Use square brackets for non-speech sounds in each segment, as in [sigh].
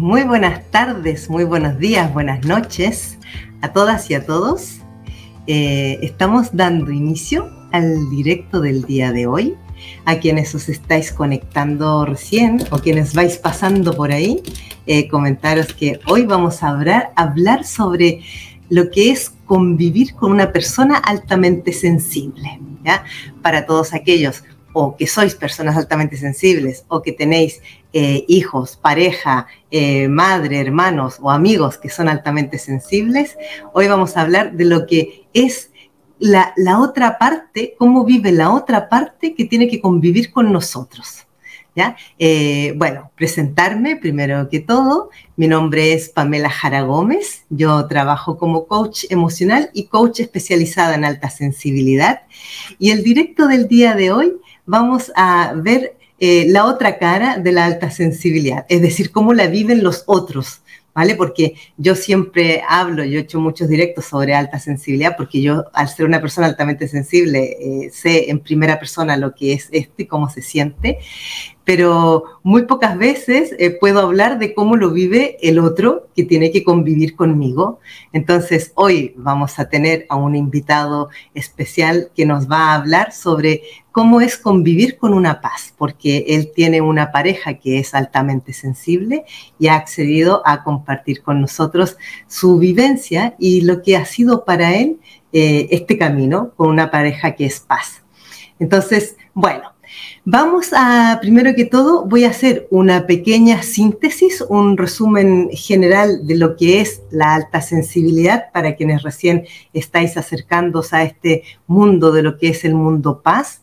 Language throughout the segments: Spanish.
Muy buenas tardes, muy buenos días, buenas noches a todas y a todos. Eh, estamos dando inicio al directo del día de hoy. A quienes os estáis conectando recién o quienes vais pasando por ahí, eh, comentaros que hoy vamos a hablar, sobre lo que es convivir con una persona altamente sensible. Para todos aquellos o que sois personas altamente sensibles o que tenéis eh, hijos, pareja, eh, madre, hermanos o amigos que son altamente sensibles, hoy vamos a hablar de lo que es la, otra parte, cómo vive la otra parte que tiene que convivir con nosotros. ¿Ya? Eh, bueno, presentarme primero que todo. Mi nombre es Pamela Jara Gómez. Yo trabajo como coach emocional y coach especializada en alta sensibilidad. Y el directo del día de hoy vamos a ver eh, la otra cara de la alta sensibilidad, es decir, cómo la viven los otros, ¿vale? Porque yo siempre hablo, yo he hecho muchos directos sobre alta sensibilidad, porque yo, al ser una persona altamente sensible, eh, sé en primera persona lo que es esto y cómo se siente, pero muy pocas veces eh, puedo hablar de cómo lo vive el otro que tiene que convivir conmigo. Entonces, hoy vamos a tener a un invitado especial que nos va a hablar sobre cómo es convivir con una paz, porque él tiene una pareja que es altamente sensible y ha accedido a compartir con nosotros su vivencia y lo que ha sido para él eh, este camino con una pareja que es paz. Entonces, bueno, Vamos a, primero que todo, voy a hacer una pequeña síntesis, un resumen general de lo que es la alta sensibilidad para quienes recién estáis acercándose a este mundo de lo que es el mundo paz.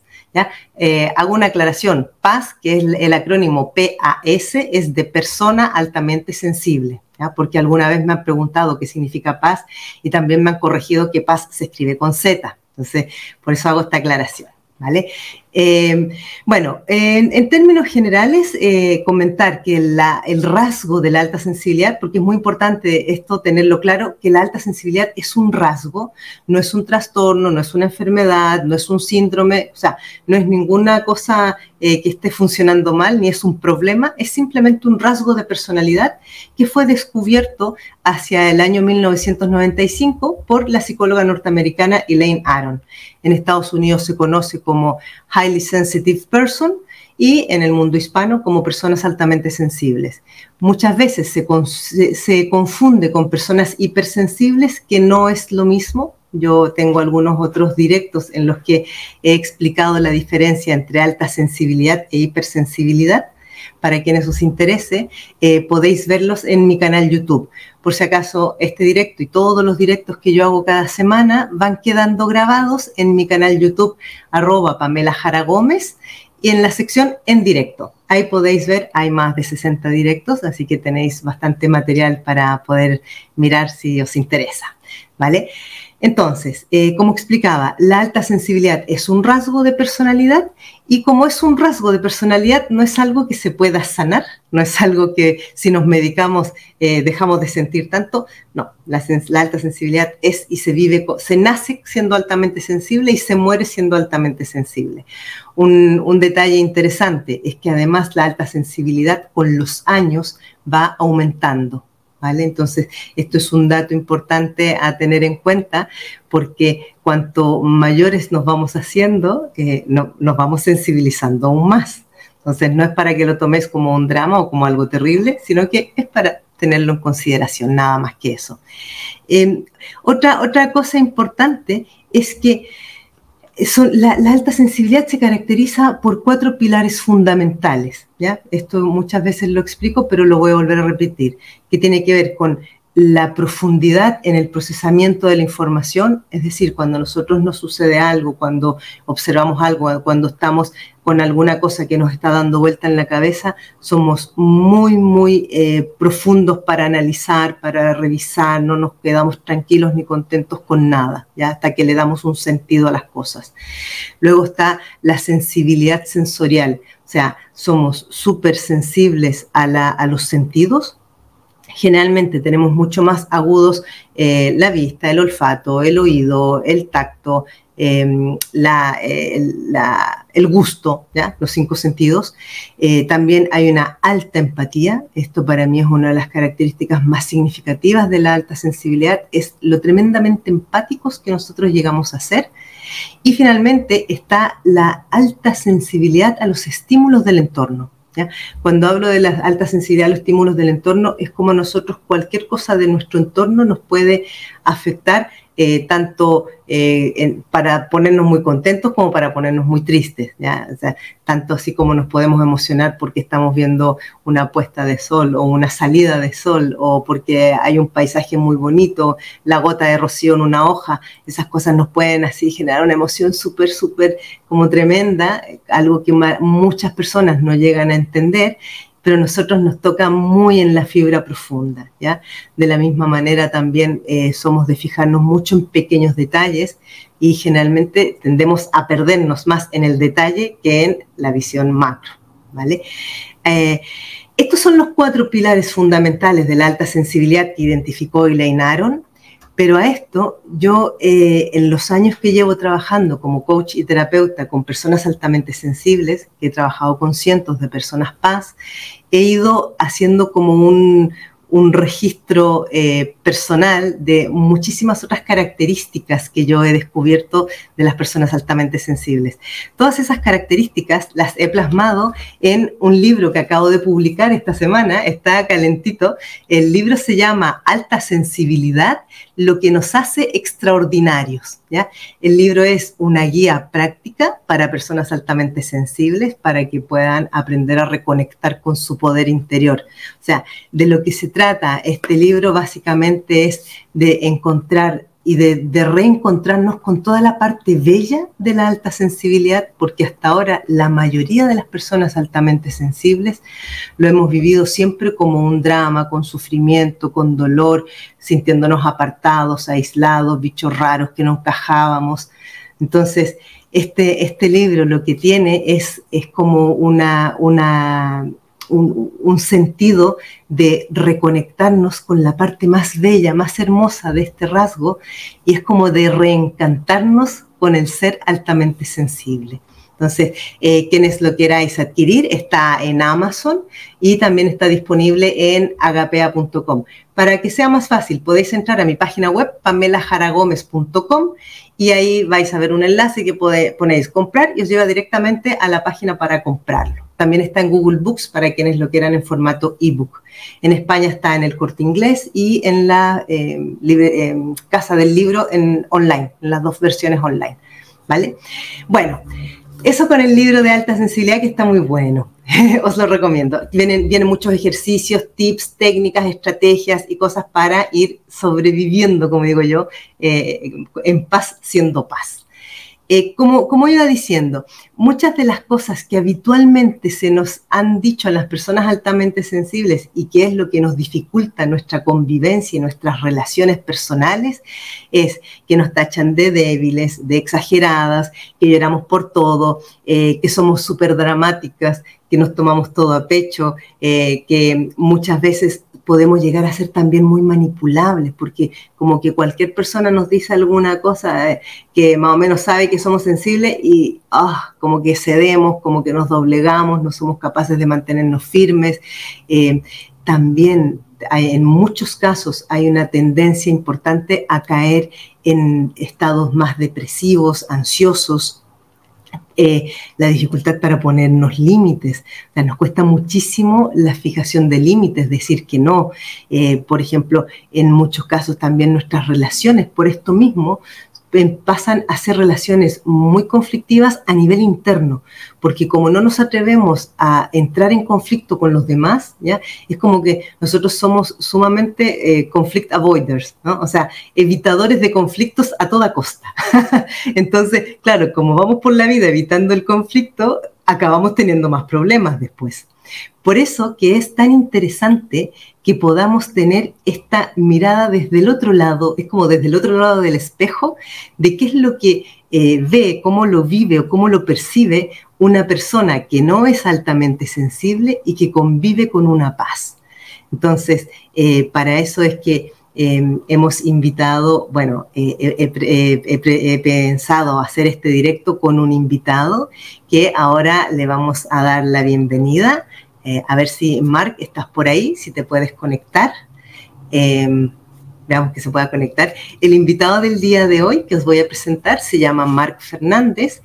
Eh, hago una aclaración, PAS, que es el acrónimo PAS, es de persona altamente sensible. Porque alguna vez me han preguntado qué significa paz y también me han corregido que paz se escribe con Z. Entonces, por eso hago esta aclaración. ¿Vale? Eh, bueno, en, términos generales, eh, comentar que el rasgo de la alta sensibilidad, porque es muy importante esto tenerlo claro, que la alta sensibilidad es un rasgo, no es un trastorno, no es una enfermedad, no es un síndrome, o sea, no es ninguna cosa eh, que esté funcionando mal, ni es un problema, es simplemente un rasgo de personalidad que fue descubierto hacia el año 1995 por la psicóloga norteamericana Elaine Aron. En Estados Unidos se conoce como sensitive person y en el mundo hispano como personas altamente sensibles. Muchas veces se, se, confunde con personas hipersensibles, que no es lo mismo. Yo tengo algunos otros directos en los que he explicado la diferencia entre alta sensibilidad e hipersensibilidad. Para quienes os interese, eh, podéis verlos en mi canal YouTube. Por si acaso, este directo y todos los directos que yo hago cada semana van quedando grabados en mi canal YouTube, arroba Pamela Jara Gómez, y en la sección en directo. Ahí podéis ver, hay más de 60 directos, así que tenéis bastante material para poder mirar si os interesa. ¿Vale? Entonces, eh, como explicaba, la alta sensibilidad es un rasgo de personalidad y como es un rasgo de personalidad, no es algo que se pueda sanar, no es algo que si nos medicamos eh, dejamos de sentir tanto. No, la, alta sensibilidad es y se vive, se nace siendo altamente sensible y se muere siendo altamente sensible. Un, un detalle interesante es que además la alta sensibilidad con los años va aumentando entonces, esto es un dato importante a tener en cuenta porque cuanto mayores nos vamos haciendo, eh, nos vamos sensibilizando aún más. Entonces, no es para que lo tomes como un drama o como algo terrible, sino que es para tenerlo en consideración, nada más que eso. Em, otra, otra cosa importante es que la, alta sensibilidad se caracteriza por cuatro pilares fundamentales. ¿ya? Esto muchas veces lo explico, pero lo voy a volver a repetir, que tiene que ver con la profundidad en el procesamiento de la información, es decir, cuando nosotros nos sucede algo, cuando observamos algo, cuando estamos con alguna cosa que nos está dando vuelta en la cabeza, somos muy, muy eh, profundos para analizar, para revisar, no nos quedamos tranquilos ni contentos con nada, ¿ya? hasta que le damos un sentido a las cosas. Luego está la sensibilidad sensorial, o sea, somos súper sensibles a, a los sentidos, generalmente tenemos mucho más agudos eh, la vista, el olfato, el oído, el tacto, em, el gusto, ¿ya? los cinco sentidos. Eh, también hay una alta empatía. Esto para mí es una de las características más significativas de la alta sensibilidad, es lo tremendamente empáticos que nosotros llegamos a ser. Y finalmente está la alta sensibilidad a los estímulos del entorno. Cuando hablo de la alta sensibilidad a los estímulos del entorno, es como nosotros cualquier cosa de nuestro entorno nos puede afectar eh, tanto eh, para ponernos muy contentos como para ponernos muy tristes, ¿ya? tanto así como nos podemos emocionar porque estamos viendo una puesta de sol o una salida de sol o porque hay un paisaje muy bonito, la gota de rocío en una hoja, esas cosas nos pueden así generar una emoción súper, súper como tremenda, algo que muchas personas no llegan a entender pero a nosotros nos toca muy en la fibra profunda, ¿ya? De la misma manera también eh, somos de fijarnos mucho en pequeños detalles y generalmente tendemos a perdernos más en el detalle que en la visión macro, ¿vale? Eh, estos son los cuatro pilares fundamentales de la alta sensibilidad que identificó Elaine Aron pero a esto, yo eh, en los años que llevo trabajando como coach y terapeuta con personas altamente sensibles, que he trabajado con cientos de personas paz, he ido haciendo como un, un registro eh, personal de muchísimas otras características que yo he descubierto de las personas altamente sensibles. Todas esas características las he plasmado en un libro que acabo de publicar esta semana, está calentito. El libro se llama Alta Sensibilidad, lo que nos hace extraordinarios. ¿ya? El libro es una guía práctica para personas altamente sensibles para que puedan aprender a reconectar con su poder interior. O sea, de lo que se trata este libro básicamente es de encontrar y de, reencontrarnos con toda la parte bella de la alta sensibilidad, porque hasta ahora la mayoría de las personas altamente sensibles lo hemos vivido siempre como un drama, con sufrimiento, con dolor, sintiéndonos apartados, aislados, bichos raros que no encajábamos. Entonces, este, este libro lo que tiene es, es como una, una un, sentido de reconectarnos con la parte más bella, más hermosa de este rasgo, y es como de reencantarnos con el ser altamente sensible. Entonces, eh, quienes lo queráis adquirir, está en Amazon y también está disponible en agapea.com. Para que sea más fácil, podéis entrar a mi página web, pamelajaragomez.com, y ahí vais a ver un enlace que ponéis comprar y os lleva directamente a la página para comprarlo. También está en Google Books para quienes lo quieran en formato ebook. En España está en el corte inglés y en la eh, eh, Casa del Libro en online, en las dos versiones online. ¿Vale? Bueno, eso con el libro de alta sensibilidad que está muy bueno. [laughs] Os lo recomiendo. Vienen, vienen muchos ejercicios, tips, técnicas, estrategias y cosas para ir sobreviviendo, como digo yo, eh, en paz siendo paz. Eh, como, como iba diciendo, muchas de las cosas que habitualmente se nos han dicho a las personas altamente sensibles y que es lo que nos dificulta nuestra convivencia y nuestras relaciones personales, es que nos tachan de débiles, de exageradas, que lloramos por todo, eh, que somos súper dramáticas, que nos tomamos todo a pecho, eh, que muchas veces podemos llegar a ser también muy manipulables, porque como que cualquier persona nos dice alguna cosa eh, que más o menos sabe que somos sensibles y ah, como que cedemos, como que nos doblegamos, no somos capaces de mantenernos firmes. Eh, también en muchos casos hay una tendencia importante a caer en estados más depresivos, ansiosos, eh, la dificultad para ponernos límites. O sea, nos cuesta muchísimo la fijación de límites, decir que no. Eh, por ejemplo, en muchos casos también nuestras relaciones, por esto mismo, pasan a ser relaciones muy conflictivas a nivel interno, porque como no nos atrevemos a entrar en conflicto con los demás, ¿ya? es como que nosotros somos sumamente eh, conflict avoiders, o sea, evitadores de conflictos a toda costa. [laughs] Entonces, claro, como vamos por la vida evitando el conflicto, acabamos teniendo más problemas después. Por eso que es tan interesante que podamos tener esta mirada desde el otro lado, es como desde el otro lado del espejo, de qué es lo que eh, ve, cómo lo vive o cómo lo percibe una persona que no es altamente sensible y que convive con una paz. Entonces, eh, para eso es que em, hemos invitado, bueno, he pensado hacer este directo con un invitado que ahora le vamos a dar la bienvenida. a ver si, Mark, estás por ahí, si te puedes conectar. Em, veamos que se pueda conectar. El invitado del día de hoy que os voy a presentar se llama Mark Fernández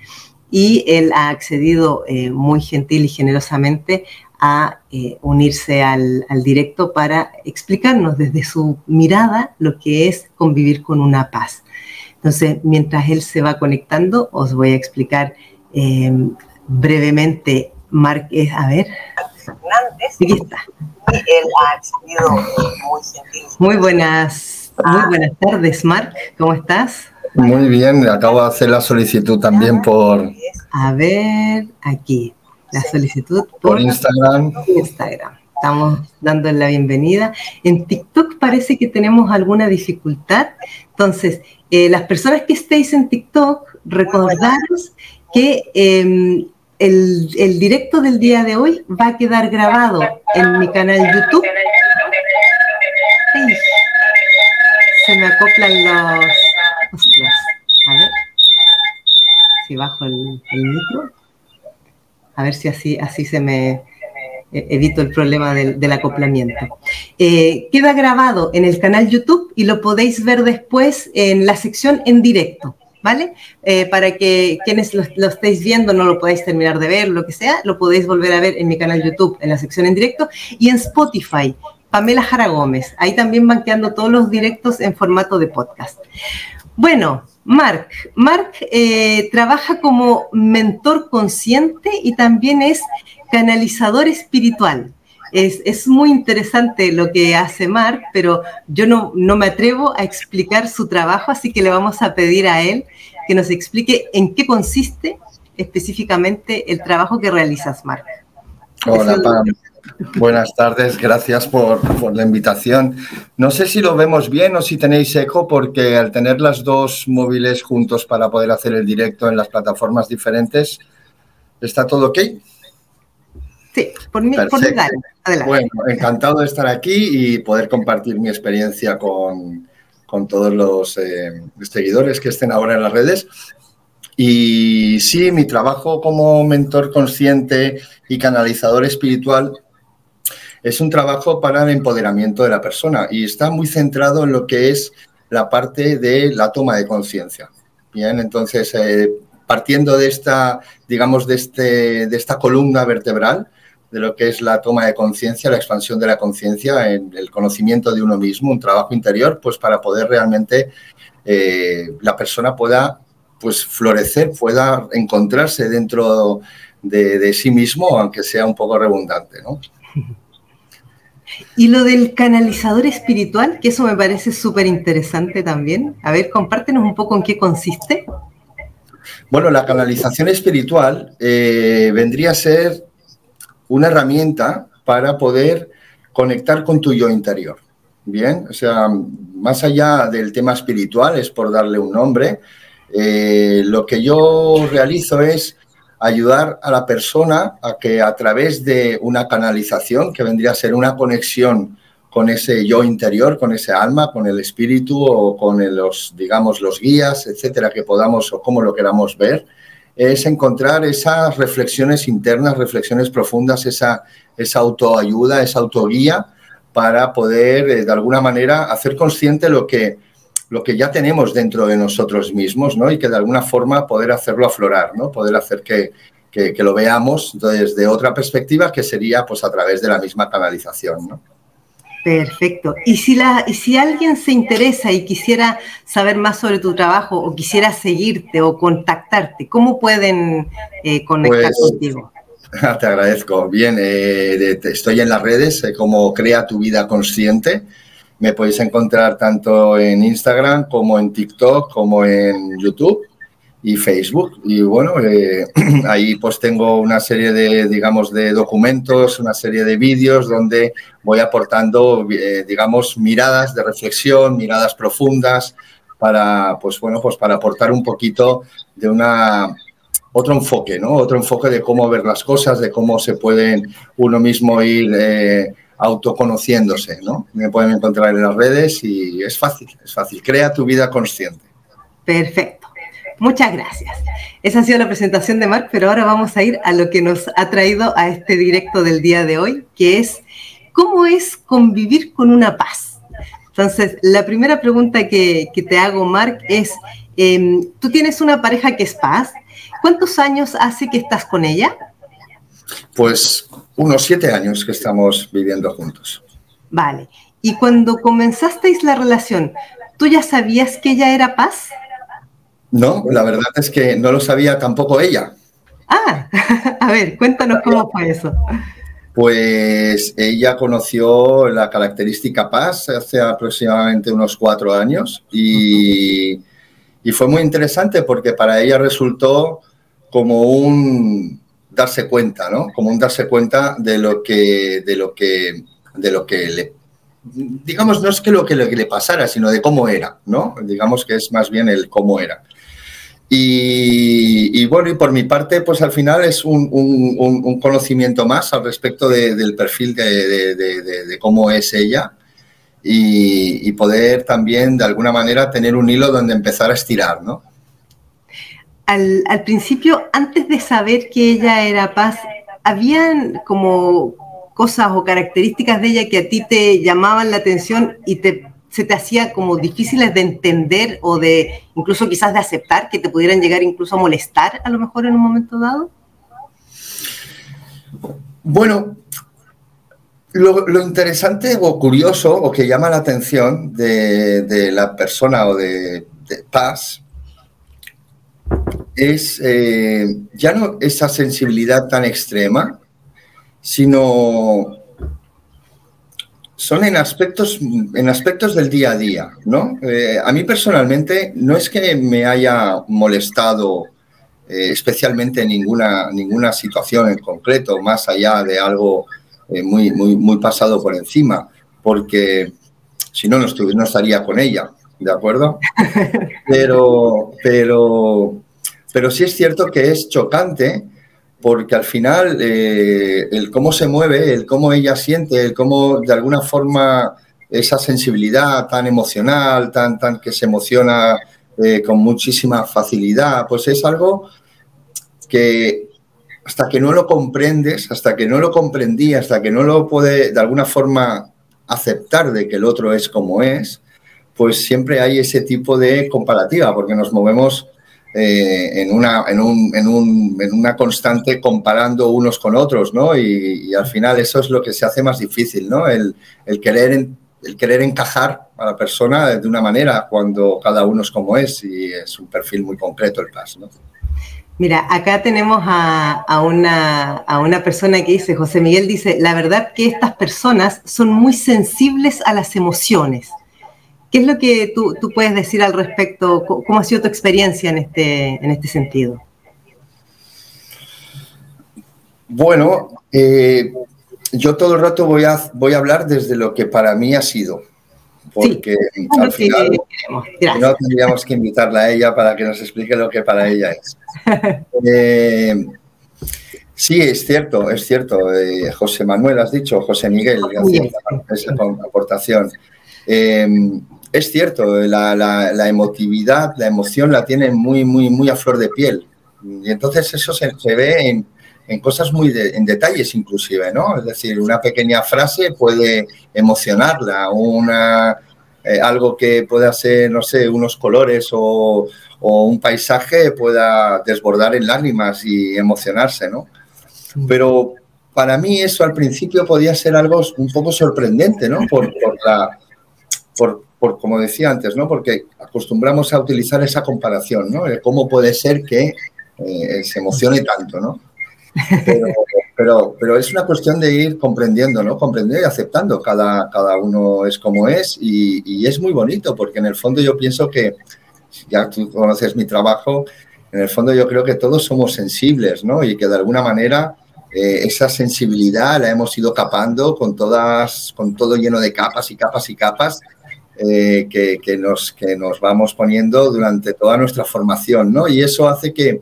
y él ha accedido eh, muy gentil y generosamente a eh, unirse al, directo para explicarnos desde su mirada lo que es convivir con una paz. Entonces, mientras él se va conectando, os voy a explicar em, brevemente, Mark, es, a ver, Fernández. Aquí está. Y él ha accedido muy gentil. Muy buenas, muy buenas tardes, Mark. ¿Cómo estás? Muy bien, acabo de hacer la solicitud también por... A ver, aquí, la solicitud por, Instagram. Instagram. Estamos dando la bienvenida. En TikTok parece que tenemos alguna dificultad. Entonces, eh, las personas que estéis en TikTok, recordaros que em, el, el, directo del día de hoy va a quedar grabado en mi canal YouTube. se me acoplan los Ostras, a ver si bajo el, micro. A ver si así, así se me e, evito el problema del, acoplamiento. Eh, queda grabado en el canal YouTube y lo podéis ver después en la sección en directo, ¿vale? Eh, para que quienes lo, lo, estéis viendo no lo podáis terminar de ver, lo que sea, lo podéis volver a ver en mi canal YouTube, en la sección en directo y en Spotify. Pamela Jara Gómez. Ahí también van quedando todos los directos en formato de podcast. Bueno, Mark. Mark eh, trabaja como mentor consciente y también es canalizador espiritual. Es, muy interesante lo que hace Mark, pero yo no, no, me atrevo a explicar su trabajo, así que le vamos a pedir a él que nos explique en qué consiste específicamente el trabajo que realizas, Mark. Hola, Pam. Buenas tardes, gracias por, la invitación. No sé si lo vemos bien o si tenéis eco, porque al tener las dos móviles juntos para poder hacer el directo en las plataformas diferentes, ¿está todo ok? Sí, por mí, por adelante. Bueno, encantado de estar aquí y poder compartir mi experiencia con, todos los eh, seguidores que estén ahora en las redes. Y sí, mi trabajo como mentor consciente y canalizador espiritual es un trabajo para el empoderamiento de la persona y está muy centrado en lo que es la parte de la toma de conciencia. Bien, entonces, eh, partiendo de esta, digamos, de, este, de esta columna vertebral, de lo que es la toma de conciencia, la expansión de la conciencia, el conocimiento de uno mismo, un trabajo interior, pues para poder realmente eh, la persona pueda pues florecer, pueda encontrarse dentro de, de, sí mismo, aunque sea un poco redundante, ¿no? Y lo del canalizador espiritual, que eso me parece súper interesante también. A ver, compártenos un poco en qué consiste. Bueno, la canalización espiritual eh, vendría a ser una herramienta para poder conectar con tu yo interior. Bien, o sea, más allá del tema espiritual, es por darle un nombre, eh, lo que yo realizo es ayudar a la persona a que a través de una canalización, que vendría a ser una conexión con ese yo interior, con ese alma, con el espíritu o con los, digamos, los guías, etcétera, que podamos o como lo queramos ver, es encontrar esas reflexiones internas, reflexiones profundas, esa, esa autoayuda, esa autoguía para poder, eh, de alguna manera, hacer consciente lo que, lo que ya tenemos dentro de nosotros mismos, ¿no? Y que de alguna forma poder hacerlo aflorar, ¿no? Poder hacer que, lo veamos desde otra perspectiva que sería pues a través de la misma canalización, ¿no? Perfecto. Y si, la, si alguien se interesa y quisiera saber más sobre tu trabajo o quisiera seguirte o contactarte, ¿cómo pueden eh, conectar pues, contigo? [laughs] Te agradezco. Bien, eh, estoy en las redes eh, como Crea tu vida consciente. Me podéis encontrar tanto en Instagram como en TikTok como en YouTube y Facebook. Y bueno, eh, [clears throat] ahí pues tengo una serie de, digamos, de documentos, una serie de vídeos donde voy aportando, eh, digamos, miradas de reflexión, miradas profundas para, pues bueno, pues para aportar un poquito de una otro enfoque, ¿no? Otro enfoque de cómo ver las cosas, de cómo se pueden uno mismo ir eh, autoconociéndose, ¿no? Me pueden encontrar en las redes y es fácil, es fácil. Crea tu vida consciente. Perfecto. Muchas gracias. Esa ha sido la presentación de Marc, pero ahora vamos a ir a lo que nos ha traído a este directo del día de hoy, que es cómo es convivir con una paz. Entonces, la primera pregunta que, te hago, Marc, es, em, tú tienes una pareja que es paz. ¿Cuántos años hace que estás con ella? Pues unos siete años que estamos viviendo juntos. Vale. Y cuando comenzasteis la relación, ¿tú ya sabías que ella era paz? No, la verdad es que no lo sabía tampoco ella. Ah, [laughs] a ver, cuéntanos cómo fue eso. Pues ella conoció la característica paz hace aproximadamente unos cuatro años y, y fue muy interesante porque para ella resultó como un darse cuenta, ¿no? Como un darse cuenta de lo que, de lo que, de lo que le, digamos, no es que lo que le, pasara, sino de cómo era, ¿no? Digamos que es más bien el cómo era. Y, bueno, y por mi parte, pues al final es un, conocimiento más al respecto del perfil de, cómo es ella y, poder también de alguna manera tener un hilo donde empezar a estirar, ¿no? Al, principio, antes de saber que ella era paz, ¿habían como cosas o características de ella que a ti te llamaban la atención y te se te hacía como difíciles de entender o de incluso quizás de aceptar que te pudieran llegar incluso a molestar a lo mejor en un momento dado? Bueno, lo, interesante o curioso o que llama la atención de, la persona o de, Paz es eh, ya no esa sensibilidad tan extrema, sino son en aspectos, en aspectos del día a día, ¿no? Eh, a mí personalmente no es que me haya molestado eh, especialmente ninguna, ninguna situación en concreto, más allá de algo muy, muy, muy pasado por encima, porque si no, no, estaría con ella, ¿de acuerdo? [laughs] Pero, pero, pero sí es cierto que es chocante porque al final eh, el cómo se mueve, el cómo ella siente, el cómo de alguna forma esa sensibilidad tan emocional, tan, tan que se emociona eh, con muchísima facilidad, pues es algo que hasta que no lo comprendes, hasta que no lo comprendí, hasta que no lo puede de alguna forma aceptar de que el otro es como es, pues siempre hay ese tipo de comparativa, porque nos movemos eh, en, una, en, un, en, un, en, una constante comparando unos con otros, ¿no? Y, al final eso es lo que se hace más difícil, ¿no? El, el, querer, el querer encajar a la persona de una manera cuando cada uno es como es y es un perfil muy concreto el PAS, ¿no? Mira, acá tenemos a, a, una, a una persona que dice, José Miguel dice, la verdad que estas personas son muy sensibles a las emociones ¿Qué es lo que tú, puedes decir al respecto? ¿Cómo ha sido tu experiencia en este, en este sentido? Bueno, eh, yo todo el rato voy a, voy a hablar desde lo que para mí ha sido, porque al final no tendríamos que invitarla a ella para que nos explique lo que para ella es. [laughs] Eh, sí, es cierto, es cierto. Eh, José Manuel, has dicho, José Miguel, gracias por esa aportación es cierto, la, emotividad, la emoción la tienen muy, muy, muy a flor de piel. Y entonces eso se, ve en, cosas muy en detalles inclusive, ¿no? Es decir, una pequeña frase puede emocionarla, una, eh, algo que pueda ser, no sé, unos colores o, un paisaje pueda desbordar en lágrimas y emocionarse, ¿no? Pero para mí eso al principio podía ser algo un poco sorprendente, ¿no? Por, la, por, como decía antes, ¿no? Porque acostumbramos a utilizar esa comparación, ¿no? ¿Cómo puede ser que eh, se emocione tanto, ¿no? [laughs] Pero, pero, es una cuestión de ir comprendiendo, ¿no? Comprendiendo y aceptando. Cada, cada uno es como es y, es muy bonito porque en el fondo yo pienso que, ya tú conoces mi trabajo, en el fondo yo creo que todos somos sensibles, ¿no? Y que de alguna manera eh, esa sensibilidad la hemos ido capando con todas, con todo lleno de capas y capas y capas eh, que, nos, que nos vamos poniendo durante toda nuestra formación, ¿no? Y eso hace que,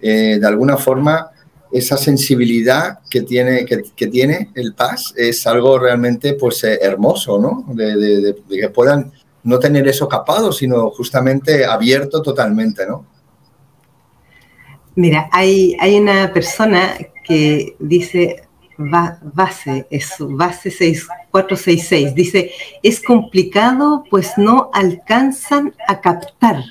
eh, de alguna forma, esa sensibilidad que tiene, que, tiene el PAS es algo realmente pues, eh, hermoso, ¿no? De, que puedan no tener eso capado, sino justamente abierto totalmente, ¿no? Mira, hay, hay una persona que dice, base, es base 6466, dice, es complicado pues no alcanzan a captar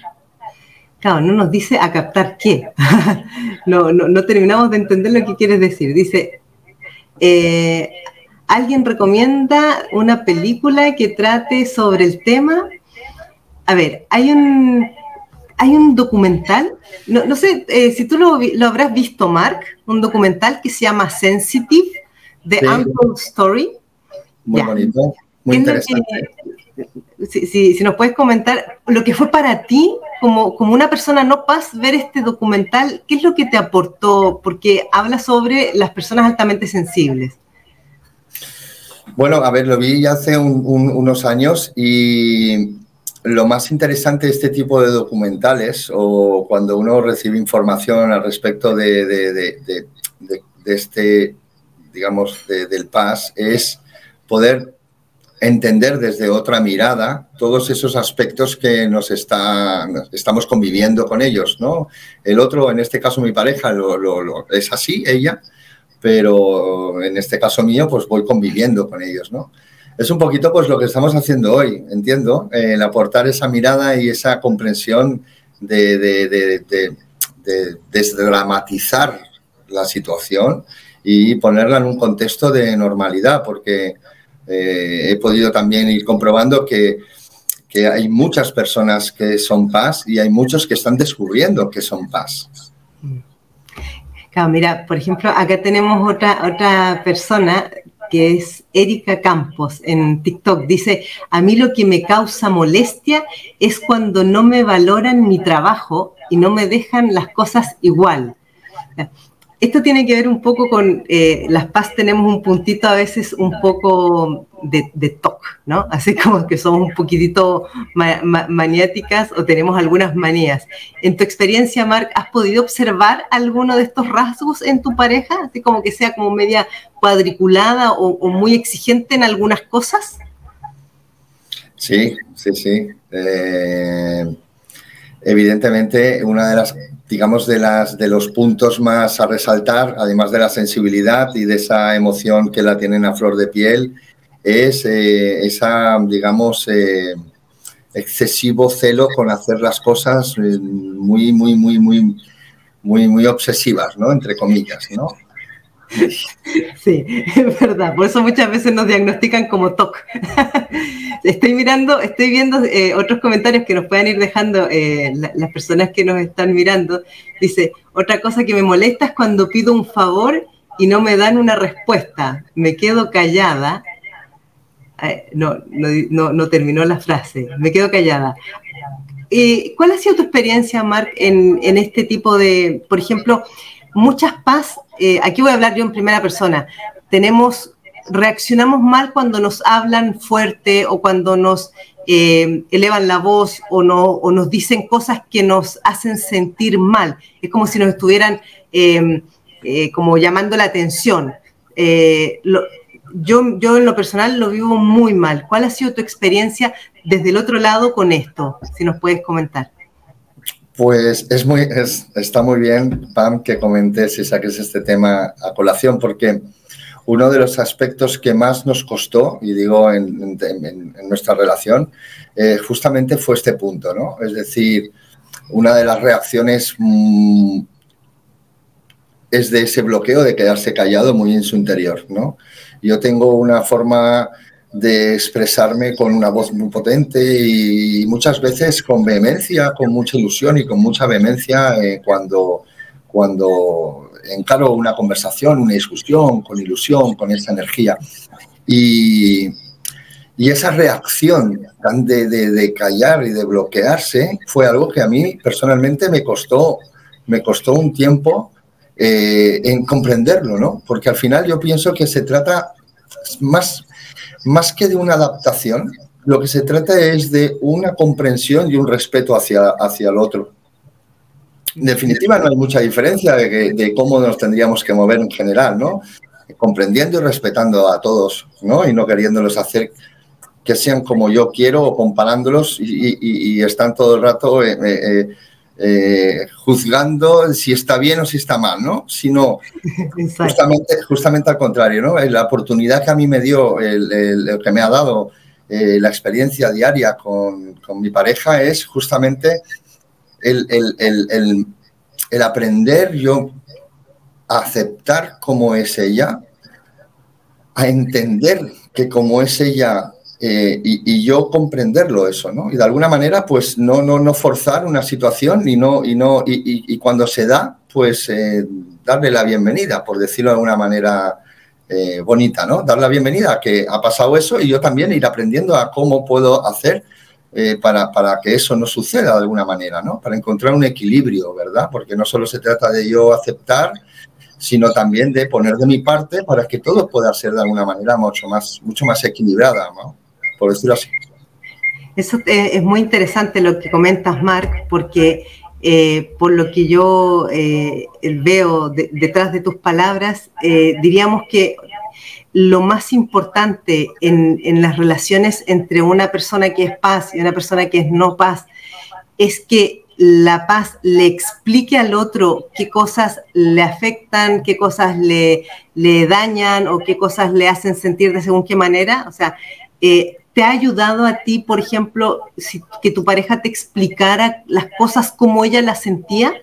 Claro, no nos dice a captar qué. [laughs] no, no, terminamos de entender lo que quieres decir. Dice, eh, ¿alguien recomienda una película que trate sobre el tema? A ver, hay un, hay un documental, no, sé eh, si tú lo, habrás visto, Mark, un documental que se llama Sensitive, The Untold Story. Muy bonito, muy interesante si, nos puedes comentar lo que fue para ti como, como una persona no paz ver este documental, ¿qué es lo que te aportó? Porque habla sobre las personas altamente sensibles. Bueno, a ver, lo vi ya hace unos años y lo más interesante de este tipo de documentales o cuando uno recibe información al respecto de, este, digamos, del paz es poder entender desde otra mirada todos esos aspectos que nos está, estamos conviviendo con ellos, ¿no? El otro, en este caso mi pareja, es así, ella, pero en este caso mío, pues voy conviviendo con ellos, ¿no? Es un poquito pues lo que estamos haciendo hoy, entiendo, el aportar esa mirada y esa comprensión de, de desdramatizar la situación y ponerla en un contexto de normalidad, porque eh, he podido también ir comprobando que, hay muchas personas que son paz y hay muchos que están descubriendo que son paz. Claro, mira, por ejemplo, acá tenemos otra, otra persona que es Erika Campos en TikTok. Dice, a mí lo que me causa molestia es cuando no me valoran mi trabajo y no me dejan las cosas igual. Esto tiene que ver un poco con eh, las paz, tenemos un puntito a veces un poco de, de ¿no? Así como que somos un poquitito maniáticas o tenemos algunas manías. En tu experiencia, Marc, ¿has podido observar alguno de estos rasgos en tu pareja? Así como que sea como media cuadriculada o, muy exigente en algunas cosas. Sí, sí, sí. Eh, evidentemente, una de las digamos, de, las, de los puntos más a resaltar, además de la sensibilidad y de esa emoción que la tienen a flor de piel, es eh, esa, digamos, eh, excesivo celo con hacer las cosas eh, muy, muy, muy, muy, muy, muy obsesivas, ¿no? Entre comillas, ¿no? Sí, es verdad. Por eso muchas veces nos diagnostican como TOC. [laughs] Estoy mirando, estoy viendo eh, otros comentarios que nos puedan ir dejando eh, las personas que nos están mirando. Dice, otra cosa que me molesta es cuando pido un favor y no me dan una respuesta. Me quedo callada. no, no, no, terminó la frase. Me quedo callada. Eh, ¿Cuál ha sido tu experiencia, Mark, en, en este tipo de, por ejemplo, muchas paz, eh, aquí voy a hablar yo en primera persona, tenemos, reaccionamos mal cuando nos hablan fuerte o cuando nos eh, elevan la voz o, no, o nos dicen cosas que nos hacen sentir mal. Es como si nos estuvieran em, eh, como llamando la atención. yo, yo en lo personal lo vivo muy mal. ¿Cuál ha sido tu experiencia desde el otro lado con esto? Si nos puedes comentar. Pues es muy, está muy bien, Pam, que comentes y saques este tema a colación, porque uno de los aspectos que más nos costó, y digo en, nuestra relación, eh, justamente fue este punto, ¿no? Es decir, una de las reacciones mm, es de ese bloqueo de quedarse callado muy en su interior, ¿no? Yo tengo una forma de expresarme con una voz muy potente y muchas veces con vehemencia, con mucha ilusión y con mucha vehemencia eh, cuando, cuando encaro una conversación, una discusión, con ilusión, con esa energía. Y, y esa reacción de, de, callar y de bloquearse fue algo que a mí personalmente me costó, me costó un tiempo eh, en comprenderlo, ¿no? Porque al final yo pienso que se trata más más que de una adaptación, lo que se trata es de una comprensión y un respeto hacia, hacia el otro. En definitiva, no hay mucha diferencia de, de, cómo nos tendríamos que mover en general, ¿no? Comprendiendo y respetando a todos, ¿no? Y no queriéndolos hacer que sean como yo quiero o comparándolos y, están todo el rato eh, eh, eh, juzgando si está bien o si está mal, ¿no? Sino [laughs] justamente, justamente al contrario, ¿no? La oportunidad que a mí me dio, el, que me ha dado la experiencia diaria con, con, mi pareja es justamente el, el aprender yo a aceptar cómo es ella, a entender que como es ella eh, y, yo comprenderlo eso, ¿no? Y de alguna manera, pues no, no, no forzar una situación y, no, y, no, y, cuando se da, pues eh, darle la bienvenida, por decirlo de alguna manera eh, bonita, ¿no? Dar la bienvenida a que ha pasado eso y yo también ir aprendiendo a cómo puedo hacer para, para, que eso no suceda de alguna manera, ¿no? Para encontrar un equilibrio, ¿verdad? Porque no solo se trata de yo aceptar, sino también de poner de mi parte para que todo pueda ser de alguna manera mucho más, mucho más equilibrada, ¿no? Por así. Eso eh, es muy interesante lo que comentas, Marc, porque eh, por lo que yo eh, veo detrás de tus palabras, diríamos que lo más importante en, en, las relaciones entre una persona que es paz y una persona que es no paz es que la paz le explique al otro qué cosas le afectan, qué cosas le, le dañan o qué cosas le hacen sentir de según qué manera. O sea, ¿Te ha ayudado a ti, por ejemplo, que tu pareja te explicara las cosas como ella las sentía?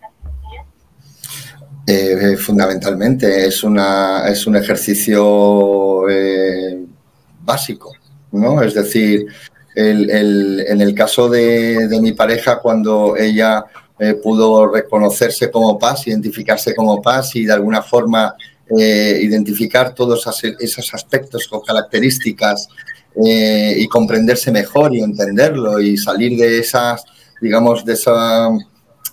Eh, fundamentalmente, es, una, es un ejercicio eh, básico, ¿no? Es decir, en el caso de, mi pareja, cuando ella eh, pudo reconocerse como paz, identificarse como paz y de alguna forma identificar todos esos aspectos o características eh, y comprenderse mejor y entenderlo y salir de esas, digamos, de esos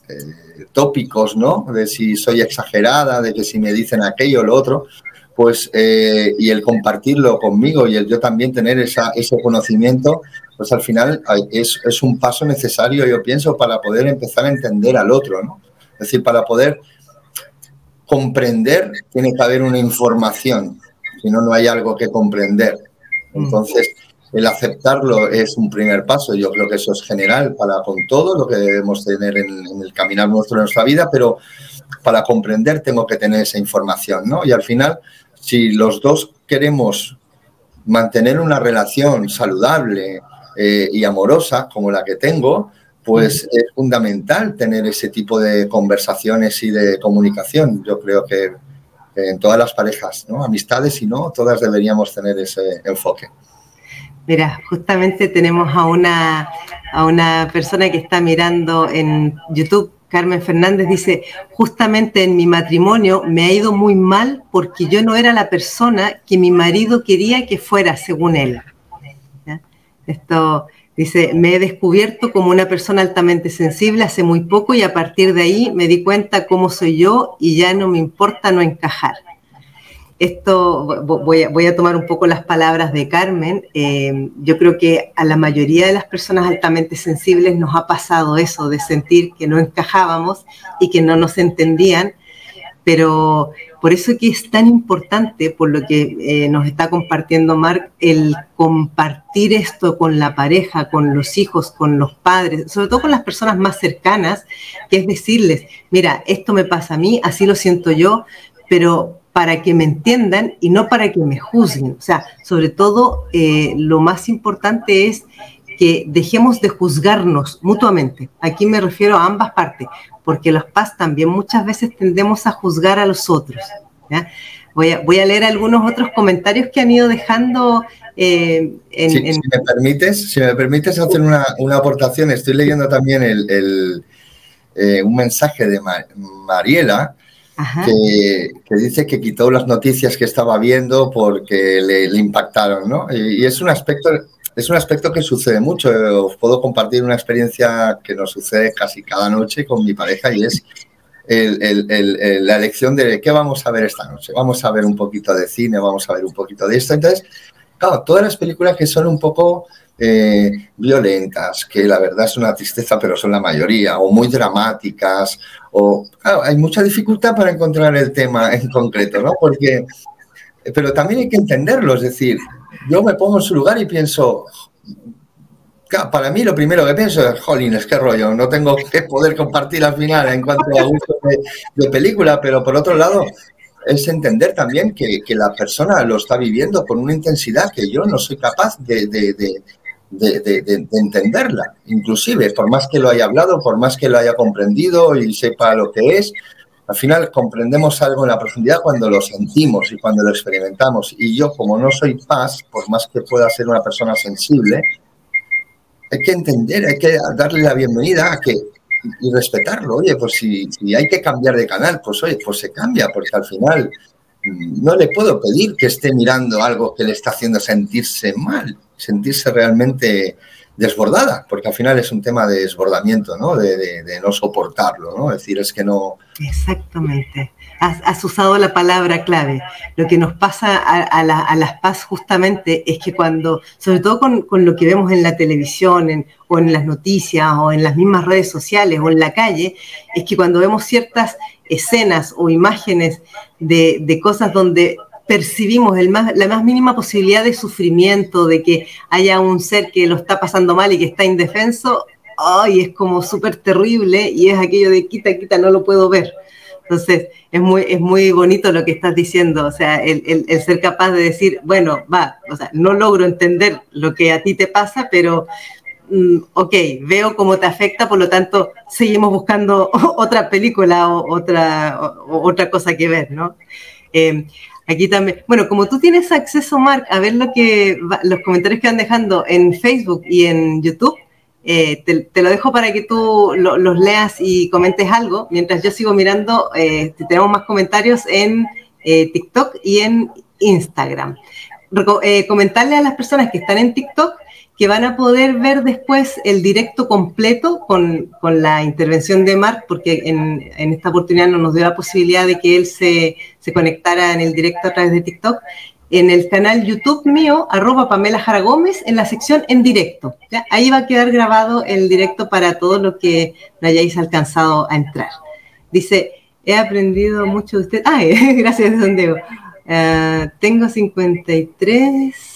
eh, tópicos, ¿no? De si soy exagerada, de que si me dicen aquello o lo otro, pues, eh, y el compartirlo conmigo y el yo también tener esa, ese conocimiento, pues al final es, es, un paso necesario, yo pienso, para poder empezar a entender al otro, ¿no? Es decir, para poder comprender tiene que haber una información, si no, no hay algo que comprender. Entonces, el aceptarlo es un primer paso. Yo creo que eso es general para con todo lo que debemos tener en, el caminar nuestro en nuestra vida, pero para comprender tengo que tener esa información, ¿no? Y al final, si los dos queremos mantener una relación saludable eh, y amorosa como la que tengo, pues es fundamental tener ese tipo de conversaciones y de comunicación. Yo creo que en todas las parejas, ¿no? amistades y no, todas deberíamos tener ese enfoque. Mira, justamente tenemos a una, a una persona que está mirando en YouTube, Carmen Fernández, dice, justamente en mi matrimonio me ha ido muy mal porque yo no era la persona que mi marido quería que fuera, según él. Esto Dice, me he descubierto como una persona altamente sensible hace muy poco y a partir de ahí me di cuenta cómo soy yo y ya no me importa no encajar. Esto voy a, tomar un poco las palabras de Carmen. Eh, yo creo que a la mayoría de las personas altamente sensibles nos ha pasado eso de sentir que no encajábamos y que no nos entendían pero por eso que es tan importante, por lo que eh, nos está compartiendo Mark, el compartir esto con la pareja, con los hijos, con los padres, sobre todo con las personas más cercanas, que es decirles, mira, esto me pasa a mí, así lo siento yo, pero para que me entiendan y no para que me juzguen. O sea, sobre todo eh, lo más importante es que dejemos de juzgarnos mutuamente. Aquí me refiero a ambas partes, porque los paz también muchas veces tendemos a juzgar a los otros. Voy, a, voy a leer algunos otros comentarios que han ido dejando. Eh, si, me permites, si me permites hacer una, aportación, estoy leyendo también el, eh, un mensaje de Mariela. Que, dice que quitó las noticias que estaba viendo porque le, impactaron, ¿no? y, es un aspecto es un aspecto que sucede mucho. Os puedo compartir una experiencia que nos sucede casi cada noche con mi pareja y es la elección de qué vamos a ver esta noche. Vamos a ver un poquito de cine, vamos a ver un poquito de esto. Entonces, claro, todas las películas que son un poco eh, violentas, que la verdad es una tristeza, pero son la mayoría, o muy dramáticas, o hay mucha dificultad para encontrar el tema en concreto, ¿no? Porque, pero también hay que entenderlo, es decir, yo me pongo en su lugar y pienso, para mí lo primero que pienso es, jolines, qué rollo, no tengo [laughs] que poder compartir al final en cuanto a gusto de, película, pero por otro lado es entender también que, la persona lo está viviendo con una intensidad que yo no soy capaz de, de, entenderla. Inclusive, por más que lo haya hablado, por más que lo haya comprendido y sepa lo que es, al final comprendemos algo en la profundidad cuando lo sentimos y cuando lo experimentamos. Y yo, como no soy paz, por más que pueda ser una persona sensible, hay que entender, hay que darle la bienvenida a que y respetarlo. Oye, pues si, si, hay que cambiar de canal, pues oye, pues se cambia, porque al final mm, no le puedo pedir que esté mirando algo que le está haciendo sentirse mal sentirse realmente desbordada, porque al final es un tema de desbordamiento, ¿no? De, no soportarlo, ¿no? Es decir, es que no... Exactamente. Has, usado la palabra clave. Lo que nos pasa a, las paz justamente es que cuando, sobre todo con, lo que vemos en la televisión o en las noticias o en las mismas redes sociales o en la calle, es que cuando vemos ciertas escenas o imágenes de cosas donde percibimos el más, la más mínima posibilidad de sufrimiento, de que haya un ser que lo está pasando mal y que está indefenso, ¡ay! es como súper terrible y es aquello de quita, quita, no lo puedo ver. Entonces, es muy, es muy bonito lo que estás diciendo, o sea, el, el, ser capaz de decir, bueno, va, o sea, no logro entender lo que a ti te pasa, pero mm, ok, veo cómo te afecta, por lo tanto, seguimos buscando [laughs] otra película o otra, otra cosa que ver, ¿no? Eh, Aquí también, bueno, como tú tienes acceso, Mark, a ver lo que los comentarios que van dejando en Facebook y en YouTube, eh, te, lo dejo para que tú los leas y comentes algo, mientras yo sigo mirando, eh, tenemos más comentarios en eh, TikTok y en Instagram. comentarle a las personas que están en TikTok que van a poder ver después el directo completo con, la intervención de Marc, porque en, esta oportunidad no nos dio la posibilidad de que él se, conectara en el directo a través de TikTok, en el canal YouTube mío, arroba Pamela Jara Gómez, en la sección en directo. Ahí va a quedar grabado el directo para todos los que no hayáis alcanzado a entrar. Dice, he aprendido mucho de usted. Ah, [laughs] gracias, don Diego. Ah, tengo 53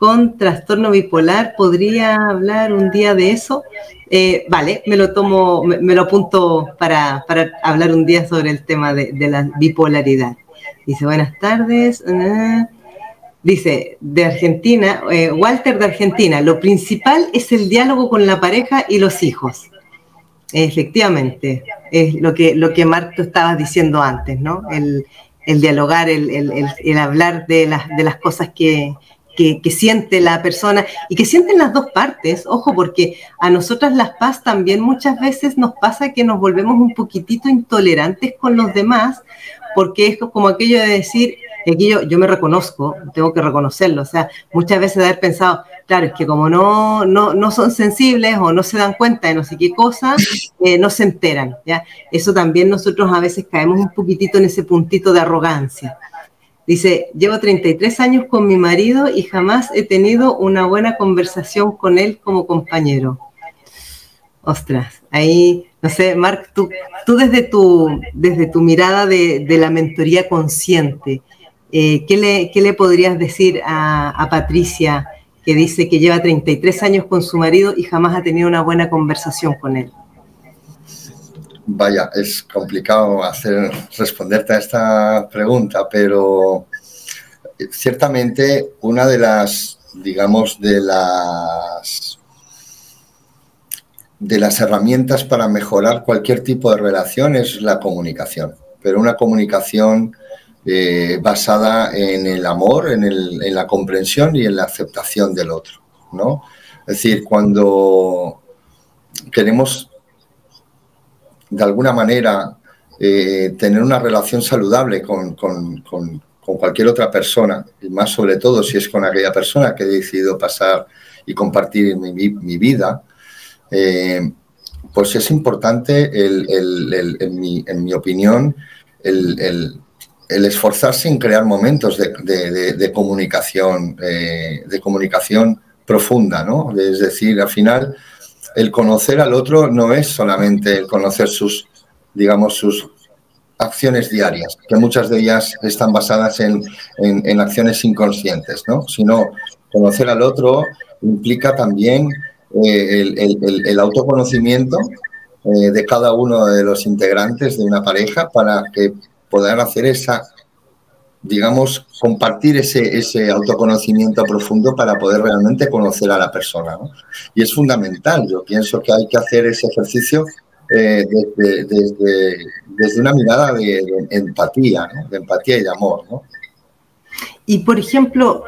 con trastorno bipolar. ¿Podría hablar un día de eso? Eh, vale, me lo tomo, me, lo apunto para, hablar un día sobre el tema de, la bipolaridad. Dice, buenas tardes. Ah, dice, de Argentina, eh, Walter de Argentina, lo principal es el diálogo con la pareja y los hijos. Efectivamente, es lo que, lo que diciendo antes, ¿no? El, dialogar, el, el, hablar de de las cosas que, que, siente la persona y que sienten las dos partes, ojo, porque a nosotras las paz también muchas veces nos pasa que nos volvemos un poquitito intolerantes con los demás, porque es como aquello de decir, aquí yo, yo me reconozco, tengo que reconocerlo, o sea, muchas veces de haber pensado, claro, es que como no, no, no son sensibles o no se dan cuenta de no sé qué cosa, [laughs] eh, no se enteran, ¿ya? Eso también nosotros a veces caemos un poquitito en ese puntito de arrogancia. Dice, llevo 33 años con mi marido y jamás he tenido una buena conversación con él como compañero. Ostras, ahí, no sé, Marc, tú, tú desde, tu, desde tu mirada de, la mentoría consciente, eh, ¿qué, le, ¿qué, le, podrías decir a, a Patricia que dice que lleva 33 años con su marido y jamás ha tenido una buena conversación con él? Vaya, es complicado hacer, responderte a esta pregunta, pero ciertamente una de las, digamos, de las de las herramientas para mejorar cualquier tipo de relación es la comunicación, pero una comunicación eh, basada en el amor, en, en, la comprensión y en la aceptación del otro, ¿no? Es decir, cuando queremos de alguna manera eh, tener una relación saludable con, cualquier otra persona, y más sobre todo si es con aquella persona que he decidido pasar y compartir mi, mi vida, eh, pues es importante, en, mi, opinión, el, esforzarse en crear momentos de, comunicación, de comunicación eh, profunda, ¿no? Es decir, al final, el conocer al otro no es solamente el conocer sus, digamos, sus acciones diarias, que muchas de ellas están basadas en, acciones inconscientes, ¿no? Sino conocer al otro implica también eh, el, autoconocimiento eh, de cada uno de los integrantes de una pareja para que puedan hacer esa, digamos, compartir ese, ese autoconocimiento profundo para poder realmente conocer a la persona. Y es fundamental, yo pienso que hay que hacer ese ejercicio eh, desde, una mirada de, empatía, de empatía y de amor. Y por ejemplo,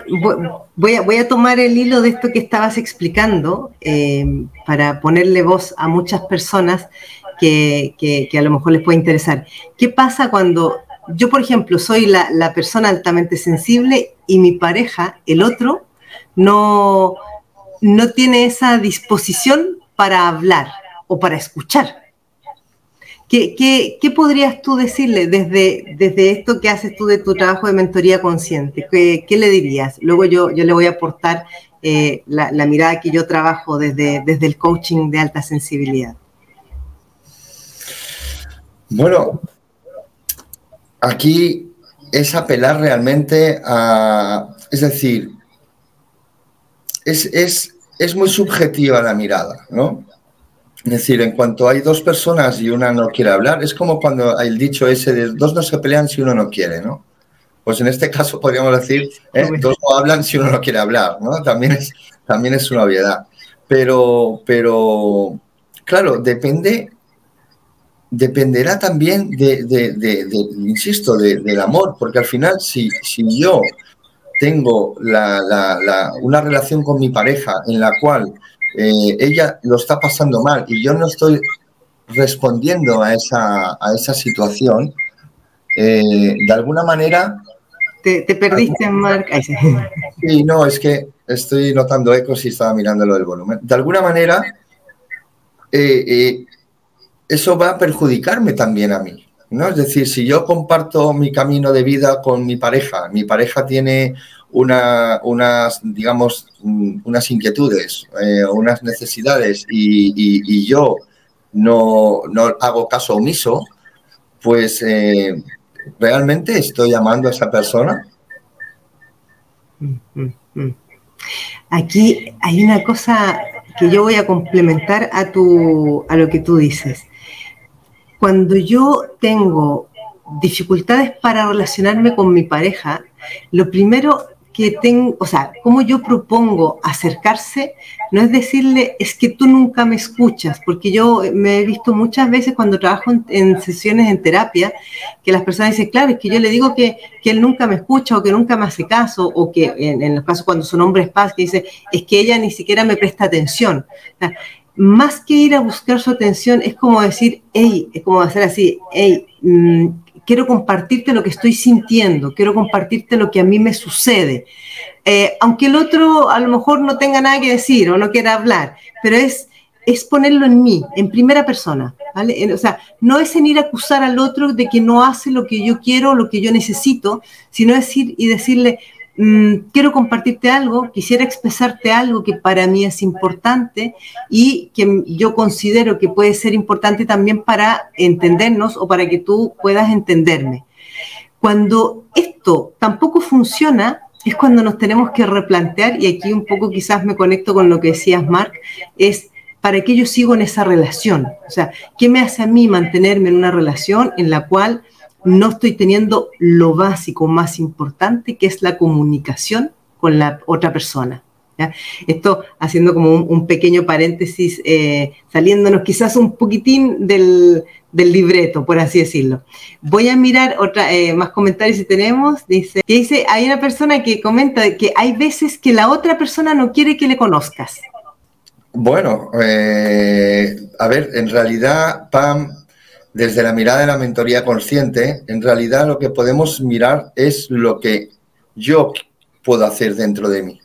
voy a, voy a, tomar el hilo de esto que estabas explicando eh, para ponerle voz a muchas personas que, que, a lo mejor les puede interesar. ¿Qué pasa cuando yo, por ejemplo, soy la, la persona altamente sensible y mi pareja, el otro, no, no tiene esa disposición para hablar o para escuchar? ¿Qué, podrías tú decirle desde, desde esto que haces tú de tu trabajo de mentoría consciente? ¿Qué, le dirías? Luego yo, yo le voy a aportar eh, la, mirada que yo trabajo desde, desde el coaching de alta sensibilidad. Bueno, aquí es apelar realmente a, es decir, es, es, es muy subjetiva la mirada, ¿no? Es decir, en cuanto hay dos personas y una no quiere hablar, es como cuando hay el dicho ese de dos no se pelean si uno no quiere, ¿no? Pues en este caso podríamos decir, ¿eh? dos no hablan si uno no quiere hablar, ¿no? También es, también es una obviedad. Pero, pero, claro, depende, dependerá también de, de, insisto, del amor, porque al final si, si yo tengo una relación con mi pareja en la cual eh, ella lo está pasando mal y yo no estoy respondiendo a esa, a esa situación, eh, de alguna manera... Te, perdiste, Marc. Sí, no, es que estoy notando ecos y estaba mirando lo del volumen. De alguna manera, eh, eso va a perjudicarme también a mí. ¿no? Es decir, si yo comparto mi camino de vida con mi pareja, mi pareja tiene una, unas, digamos, mm, unas inquietudes, eh, unas necesidades y, yo no, hago caso omiso, pues eh, realmente estoy llamando a esa persona. Aquí hay una cosa que yo voy a complementar a, tu, a lo que tú dices. Cuando yo tengo dificultades para relacionarme con mi pareja, lo primero que tengo, o sea, cómo yo propongo acercarse, no es decirle, es que tú nunca me escuchas, porque yo me he visto muchas veces cuando trabajo en, sesiones en terapia, que las personas dicen, claro, es que yo le digo que, que él nunca me escucha o que nunca me hace caso, o que en, los casos cuando son hombres paz, que dice, es que ella ni siquiera me presta atención. Más que ir a buscar su atención, es como decir, hey, es como hacer así, hey, mm, quiero compartirte lo que estoy sintiendo, quiero compartirte lo que a mí me sucede. Eh, aunque el otro a lo mejor no tenga nada que decir o no quiera hablar, pero es, es ponerlo en mí, en primera persona. ¿vale? O sea, no es en ir a acusar al otro de que no hace lo que yo quiero, lo que yo necesito, sino decir y decirle, Mm, quiero compartirte algo, quisiera expresarte algo que para mí es importante y que yo considero que puede ser importante también para entendernos o para que tú puedas entenderme. Cuando esto tampoco funciona, es cuando nos tenemos que replantear, y aquí un poco quizás me conecto con lo que decías, Mark, es para qué yo sigo en esa relación. O sea, ¿qué me hace a mí mantenerme en una relación en la cual no estoy teniendo lo básico más importante, que es la comunicación con la otra persona. Esto haciendo como un, pequeño paréntesis, eh, saliéndonos quizás un poquitín del, libreto, por así decirlo. Voy a mirar otra, eh, más comentarios si tenemos. Dice, dice, hay una persona que comenta que hay veces que la otra persona no quiere que le conozcas. Bueno, eh, a ver, en realidad, Pam, desde la mirada de la mentoría consciente, en realidad lo que podemos mirar es lo que yo puedo hacer dentro de mí.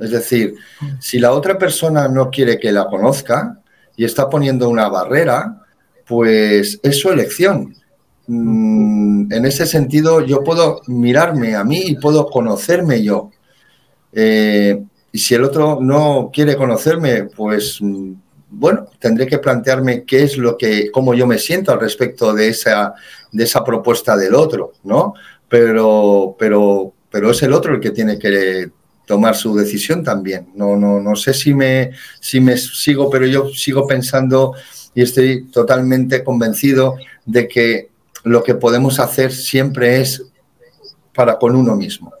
Es decir, si la otra persona no quiere que la conozca y está poniendo una barrera, pues es su elección. Mm, en ese sentido, yo puedo mirarme a mí y puedo conocerme yo. Eh, y si el otro no quiere conocerme, pues mm, bueno, tendré que plantearme qué es lo que, cómo yo me siento al respecto de esa, de esa propuesta del otro, ¿no? Pero, pero, pero es el otro el que tiene que tomar su decisión también. No, no, no sé si me, si me sigo, pero yo sigo pensando y estoy totalmente convencido de que lo que podemos hacer siempre es para con uno mismo.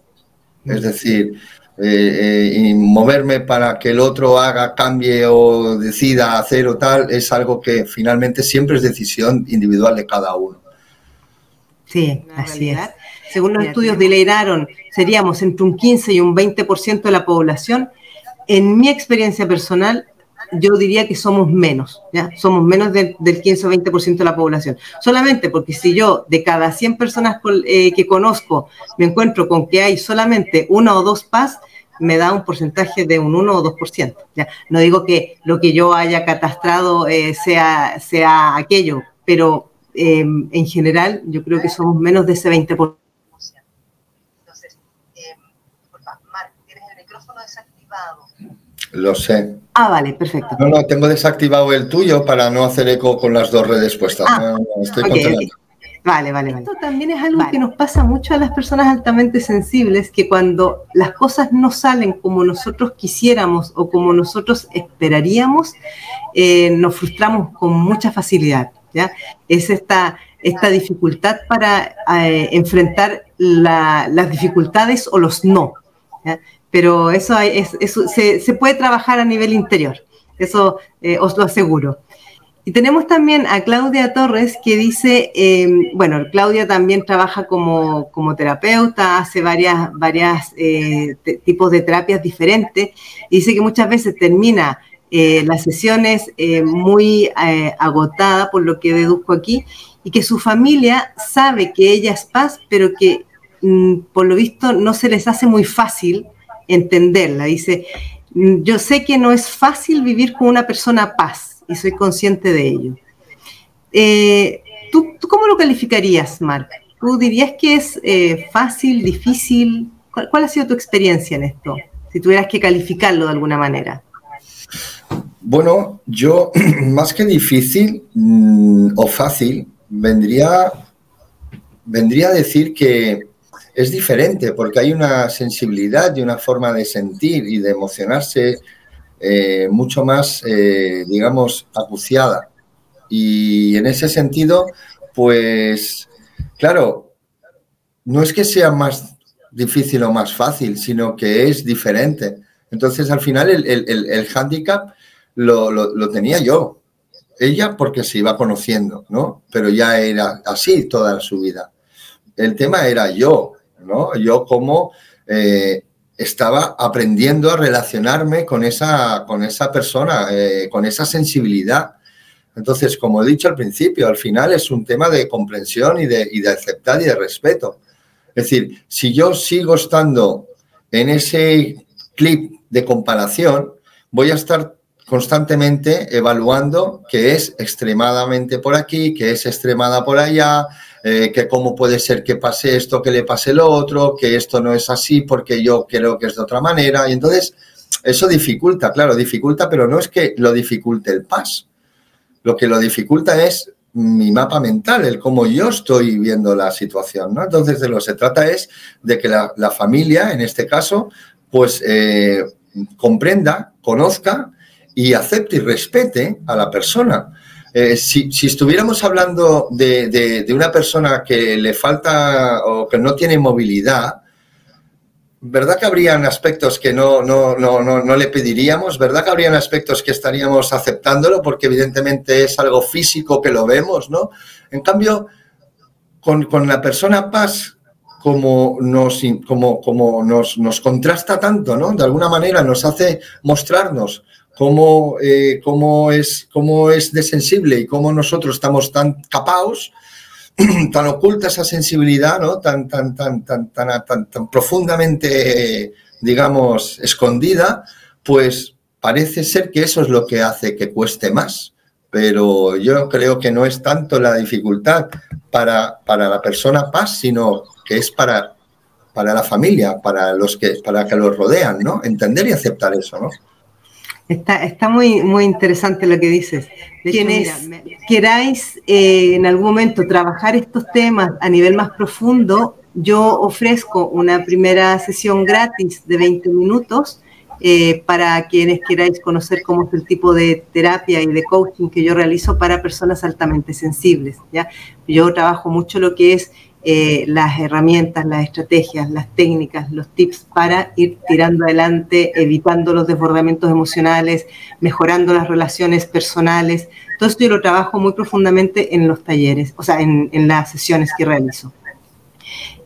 Es decir, eh, eh, y moverme para que el otro haga, cambie o decida hacer o tal, es algo que finalmente siempre es decisión individual de cada uno. Sí, así es. Según los estudios de Leiraron, seríamos entre un 15 y un 20% de la población. En mi experiencia personal, yo diría que somos menos, ¿ya? Somos menos del 15 o 20% de la población. Solamente porque si yo de cada 100 personas eh, que conozco me encuentro con que hay solamente una o dos paz, me da un porcentaje de un 1 o 2%. ¿ya? No digo que lo que yo haya catastrado eh, sea, sea aquello, pero em, en general yo creo que somos menos de ese 20%. Entonces, eh, Marc, tienes el micrófono desactivado. Lo sé. Ah, vale, perfecto. No, no, tengo desactivado el tuyo para no hacer eco con las dos redes puestas. Ah, estoy Vale, vale, vale. Esto también es algo que nos pasa mucho a las personas altamente sensibles, que cuando las cosas no salen como nosotros quisiéramos o como nosotros esperaríamos, eh, nos frustramos con mucha facilidad. ¿ya? Es esta, esta dificultad para eh, enfrentar las dificultades o los no. Pero eso, es, se, puede trabajar a nivel interior, eso eh, os lo aseguro. Y tenemos también a Claudia Torres que dice, em, bueno, Claudia también trabaja como, terapeuta, hace varias, varias eh, tipos de terapias diferentes, y dice que muchas veces termina eh, las sesiones eh, muy agotada, por lo que deduzco aquí, y que su familia sabe que ella es paz, pero que mm, por lo visto no se les hace muy fácil entenderla. Dice, yo sé que no es fácil vivir con una persona paz y soy consciente de ello. Eh, ¿tú, cómo lo calificarías, Marc? ¿Tú dirías que es eh, fácil, difícil? ¿Cuál, ha sido tu experiencia en esto? Si tuvieras que calificarlo de alguna manera. Bueno, yo [clears throat] más que difícil mm, o fácil, vendría, vendría a decir que es diferente porque hay una sensibilidad y una forma de sentir y de emocionarse eh, mucho más, eh, digamos, acuciada. Y en ese sentido, pues, claro, no es que sea más difícil o más fácil, sino que es diferente. Entonces, al final, el, el, el, handicap lo, lo, tenía yo. Ella porque se iba conociendo, ¿no? Pero ya era así toda su vida. El tema era yo, ¿no? Yo como eh, estaba aprendiendo a relacionarme con esa, con esa persona, eh, con esa sensibilidad. Entonces, como he dicho al principio, al final es un tema de comprensión y de, y de aceptar y de respeto. Es decir, si yo sigo estando en ese clip de comparación, voy a estar constantemente evaluando que es extremadamente por aquí, que es extremada por allá, eh, que cómo puede ser que pase esto, que le pase lo otro, que esto no es así porque yo creo que es de otra manera. Y entonces eso dificulta, claro, dificulta, pero no es que lo dificulte el PAS. Lo que lo dificulta es mi mapa mental, el cómo yo estoy viendo la situación. ¿no? Entonces, de lo que se trata es de que la, familia, en este caso, pues eh, comprenda, conozca y acepte y respete a la persona. Eh, si, estuviéramos hablando de, una persona que le falta o que no tiene movilidad, ¿verdad que habrían aspectos que no, no, no, no, le pediríamos? ¿Verdad que habrían aspectos que estaríamos aceptándolo? Porque evidentemente es algo físico que lo vemos, ¿no? En cambio, con, la persona paz, como nos, como, como nos, nos contrasta tanto, ¿no? De alguna manera nos hace mostrarnos cómo, eh, cómo, es, cómo es de sensible y cómo nosotros estamos tan capaos, [clears throat] tan oculta esa sensibilidad, ¿no? tan, tan, tan, tan, tan, tan, profundamente, digamos, escondida, pues parece ser que eso es lo que hace que cueste más. Pero yo creo que no es tanto la dificultad para, para la persona paz, sino que es para para la familia, para los que, para que los rodean, ¿no? Entender y aceptar eso, ¿no? Está, está muy, muy interesante lo que dices. Quienes queráis eh, en algún momento trabajar estos temas a nivel más profundo, yo ofrezco una primera sesión gratis de 20 minutos eh, para quienes queráis conocer cómo es el tipo de terapia y de coaching que yo realizo para personas altamente sensibles. ¿ya? Yo trabajo mucho lo que es eh, las herramientas, las estrategias, las técnicas, los tips para ir tirando adelante, evitando los desbordamientos emocionales, mejorando las relaciones personales. Todo esto yo lo trabajo muy profundamente en los talleres, o sea, en, las sesiones que realizo.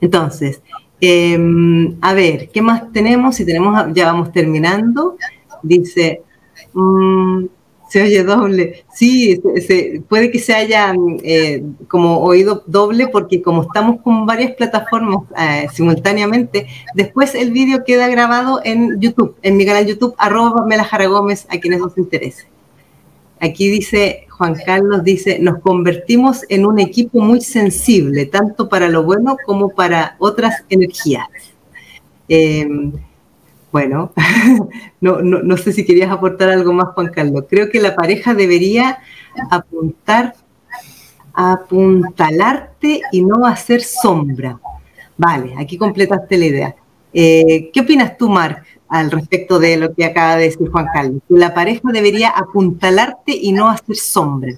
Entonces, em, a ver, ¿qué más tenemos? Si tenemos, ya vamos terminando. Dice, mm, se oye doble. Sí, puede que se haya eh, como oído doble porque como estamos con varias plataformas eh, simultáneamente, después el vídeo queda grabado en YouTube, en mi canal YouTube, arroba Melajara Gómez, a quienes os interese. Aquí dice, Juan Carlos dice, nos convertimos en un equipo muy sensible, tanto para lo bueno como para otras energías. Eh, bueno, [laughs] no, no, no, sé si querías aportar algo más, Juan Carlos. Creo que la pareja debería apuntar, apuntalarte y no hacer sombra. Vale, aquí completaste la idea. Eh, ¿Qué opinas tú, Marc, al respecto de lo que acaba de decir Juan Carlos? La pareja debería apuntalarte y no hacer sombra.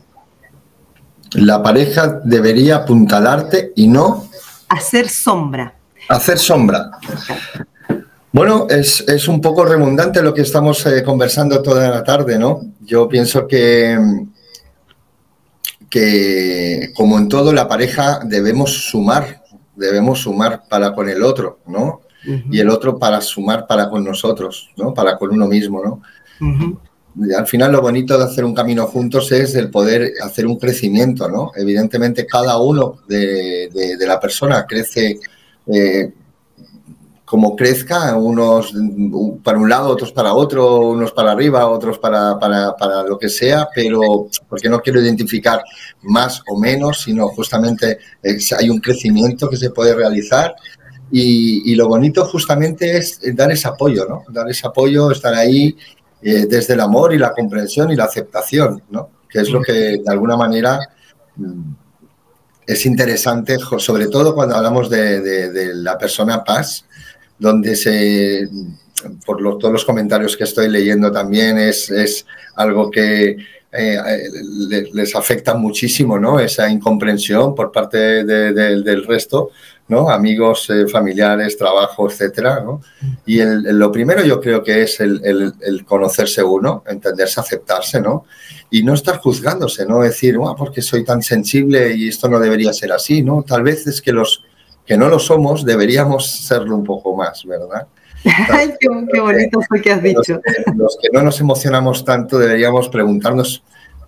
La pareja debería apuntalarte y no hacer sombra. Hacer sombra. Bueno, es, un poco redundante lo que estamos eh, conversando toda la tarde, ¿no? Yo pienso que, que, como en todo, la pareja debemos sumar, debemos sumar para con el otro, ¿no? Y el otro para sumar para con nosotros, ¿no? Para con uno mismo, ¿no? Al final lo bonito de hacer un camino juntos es el poder hacer un crecimiento, ¿no? Evidentemente cada uno de, la persona crece eh, como crezca, unos para un lado, otros para otro, unos para arriba, otros para, para, lo que sea, pero porque no quiero identificar más o menos, sino justamente eh, hay un crecimiento que se puede realizar y, lo bonito justamente es dar ese apoyo, ¿no? Dar ese apoyo, estar ahí eh, desde el amor y la comprensión y la aceptación, ¿no? Que es lo que de alguna manera mm, es interesante, sobre todo cuando hablamos de, de la persona paz, donde por todos los comentarios que estoy leyendo también, es, es algo que eh, les afecta muchísimo, ¿no? Esa incomprensión por parte del resto, ¿no? Amigos, eh, familiares, trabajo, etcétera, ¿no? Y lo primero yo creo que es el, conocerse uno, entenderse, aceptarse, ¿no? Y no estar juzgándose, ¿no? Decir, porque soy tan sensible y esto no debería ser así, ¿no? Tal vez es que los que no lo somos, deberíamos serlo un poco más, ¿verdad? [laughs] Ay, qué, bonito fue que has dicho. Los que, no nos emocionamos tanto deberíamos preguntarnos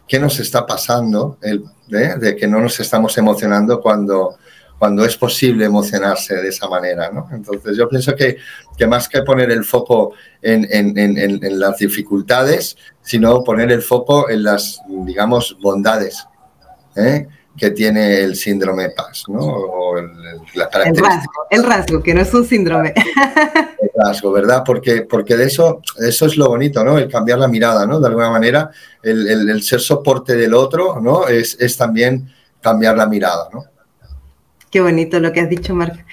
qué nos está pasando, el, de que no nos estamos emocionando cuando, cuando es posible emocionarse de esa manera. ¿no? Entonces yo pienso que, que, más que poner el foco en, en, en, en, las dificultades, sino poner el foco en las, digamos, bondades. ¿eh? Que tiene el síndrome PAS, ¿no? O el, rasgo, el rasgo, que no es un síndrome. El rasgo, ¿verdad? Porque, porque de eso, eso es lo bonito, ¿no? El cambiar la mirada, ¿no? De alguna manera, el, ser soporte del otro, ¿no? Es, es también cambiar la mirada, ¿no? Qué bonito lo que has dicho, Marc.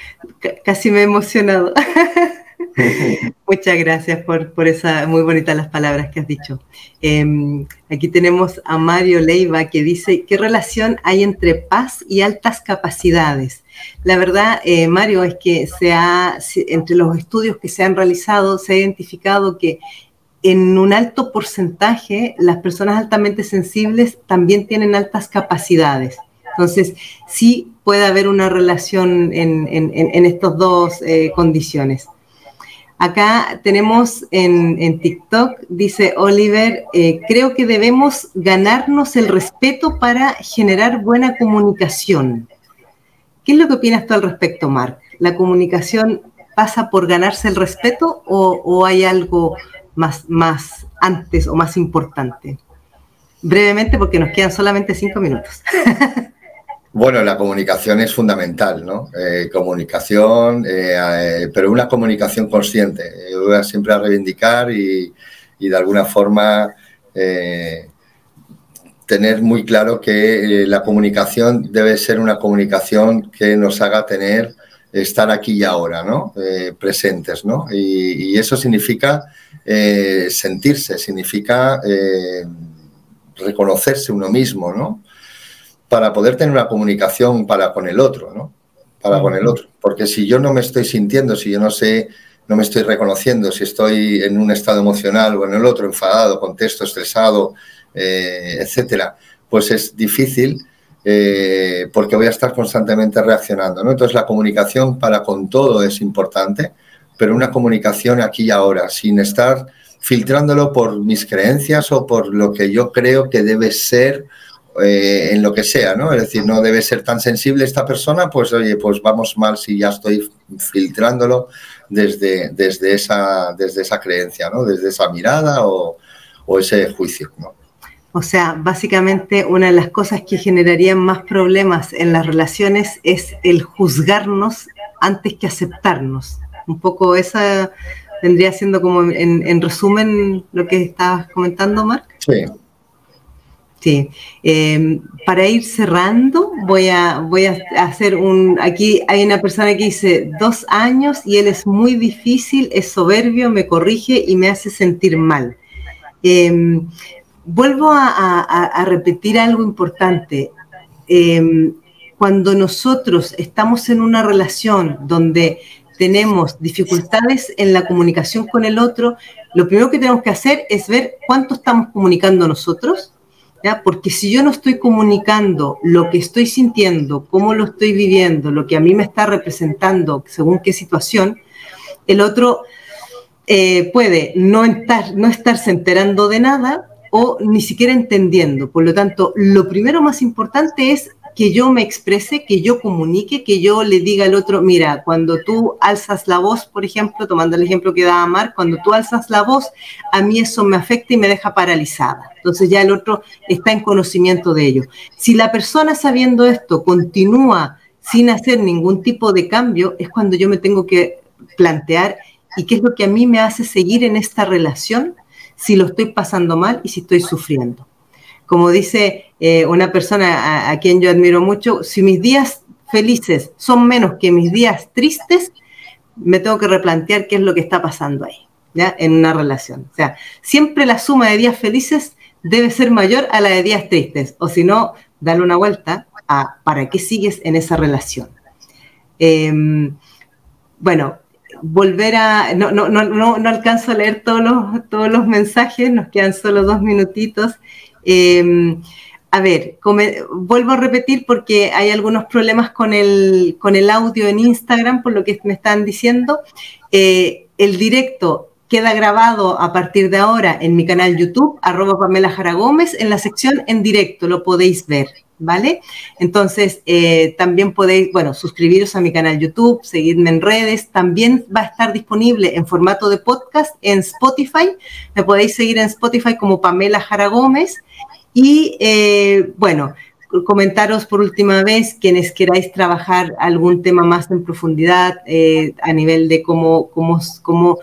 Casi me he emocionado. [laughs] [laughs] Muchas gracias por, por esas muy bonitas las palabras que has dicho. Em, aquí tenemos a Mario Leiva que dice, ¿qué relación hay entre paz y altas capacidades? La verdad, eh, Mario, es que se ha, entre los estudios que se han realizado, se ha identificado que en un alto porcentaje las personas altamente sensibles también tienen altas capacidades. Entonces, sí puede haber una relación en, en, estas dos eh, condiciones. Acá tenemos en, TikTok, dice Oliver, eh, creo que debemos ganarnos el respeto para generar buena comunicación. ¿Qué es lo que opinas tú al respecto, Marc? ¿La comunicación pasa por ganarse el respeto o, hay algo más, más antes o más importante? Brevemente, porque nos quedan solamente cinco minutos. [laughs] Bueno, la comunicación es fundamental, ¿no? Eh, comunicación, eh, pero una comunicación consciente. Yo voy a siempre a reivindicar y, de alguna forma tener muy claro que la comunicación debe ser una comunicación que nos haga tener estar aquí y ahora, ¿no? presentes, ¿no? Y, y eso significa sentirse, significa reconocerse uno mismo, ¿no? Para poder tener una comunicación para con el otro, ¿no? Para con el otro. Porque si yo no me estoy sintiendo, si yo no sé, no me estoy reconociendo, si estoy en un estado emocional o en el otro, enfadado, contexto, estresado, eh, etcétera, pues es difícil eh, porque voy a estar constantemente reaccionando, ¿no? Entonces la comunicación para con todo es importante, pero una comunicación aquí y ahora, sin estar filtrándolo por mis creencias o por lo que yo creo que debe ser eh, en lo que sea, ¿no? Es decir, no debe ser tan sensible esta persona, pues oye, pues vamos mal si ya estoy filtrándolo desde, desde, esa, desde esa creencia, ¿no? Desde esa mirada o, o ese juicio, ¿no? O sea, básicamente una de las cosas que generarían más problemas en las relaciones es el juzgarnos antes que aceptarnos. Un poco esa vendría siendo como en, resumen lo que estabas comentando, Marc. Sí. Sí. Em, para ir cerrando, voy a, voy a hacer un. Aquí hay una persona que dice dos años y él es muy difícil, es soberbio, me corrige y me hace sentir mal. Em, vuelvo a, repetir algo importante. Em, cuando nosotros estamos en una relación donde tenemos dificultades en la comunicación con el otro, lo primero que tenemos que hacer es ver cuánto estamos comunicando nosotros, porque si yo no estoy comunicando lo que estoy sintiendo, cómo lo estoy viviendo, lo que a mí me está representando según qué situación, el otro eh, puede no, estar, no estarse enterando de nada o ni siquiera entendiendo. Por lo tanto, lo primero más importante es que yo me exprese, que yo comunique, que yo le diga al otro, mira, cuando tú alzas la voz, por ejemplo, tomando el ejemplo que daba Mar, cuando tú alzas la voz, a mí eso me afecta y me deja paralizada. Entonces ya el otro está en conocimiento de ello. Si la persona sabiendo esto continúa sin hacer ningún tipo de cambio, es cuando yo me tengo que plantear y qué es lo que a mí me hace seguir en esta relación si lo estoy pasando mal y si estoy sufriendo como dice eh, una persona a, quien yo admiro mucho, si mis días felices son menos que mis días tristes, me tengo que replantear qué es lo que está pasando ahí, ¿ya? En una relación. O sea, siempre la suma de días felices debe ser mayor a la de días tristes, o si no, darle una vuelta a para qué sigues en esa relación. Em, bueno, volver a, no, no, no, no, alcanzo a leer todos todos los mensajes, nos quedan solo dos minutitos. Em, a ver, vuelvo a repetir porque hay algunos problemas con el, con el audio en Instagram, por lo que me están diciendo. Eh, el directo queda grabado a partir de ahora en mi canal YouTube, arroba Pamela Jara Gómez, en la sección en directo, lo podéis ver. ¿vale? Entonces, eh, también podéis, bueno, suscribiros a mi canal YouTube, seguirme en redes, también va a estar disponible en formato de podcast en Spotify, me podéis seguir en Spotify como Pamela Jara Gómez y, eh, bueno, comentaros por última vez quienes queráis trabajar algún tema más en profundidad eh, a nivel de cómo, cómo, cómo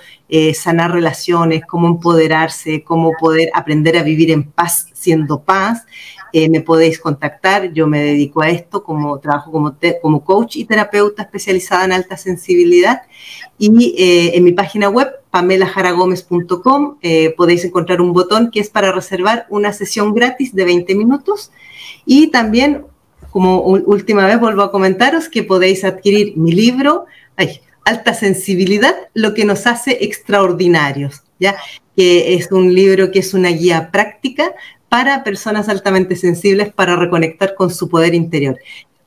sanar relaciones, cómo empoderarse, cómo poder aprender a vivir en paz siendo paz. Eh, me podéis contactar, yo me dedico a esto, como trabajo como, como coach y terapeuta especializada en alta sensibilidad. Y eh, en mi página web, pamelajaragomez.com, eh, podéis encontrar un botón que es para reservar una sesión gratis de 20 minutos. Y también, como última vez, vuelvo a comentaros que podéis adquirir mi libro, Alta Sensibilidad, lo que nos hace extraordinarios, ¿ya? que es un libro que es una guía práctica para personas altamente sensibles para reconectar con su poder interior.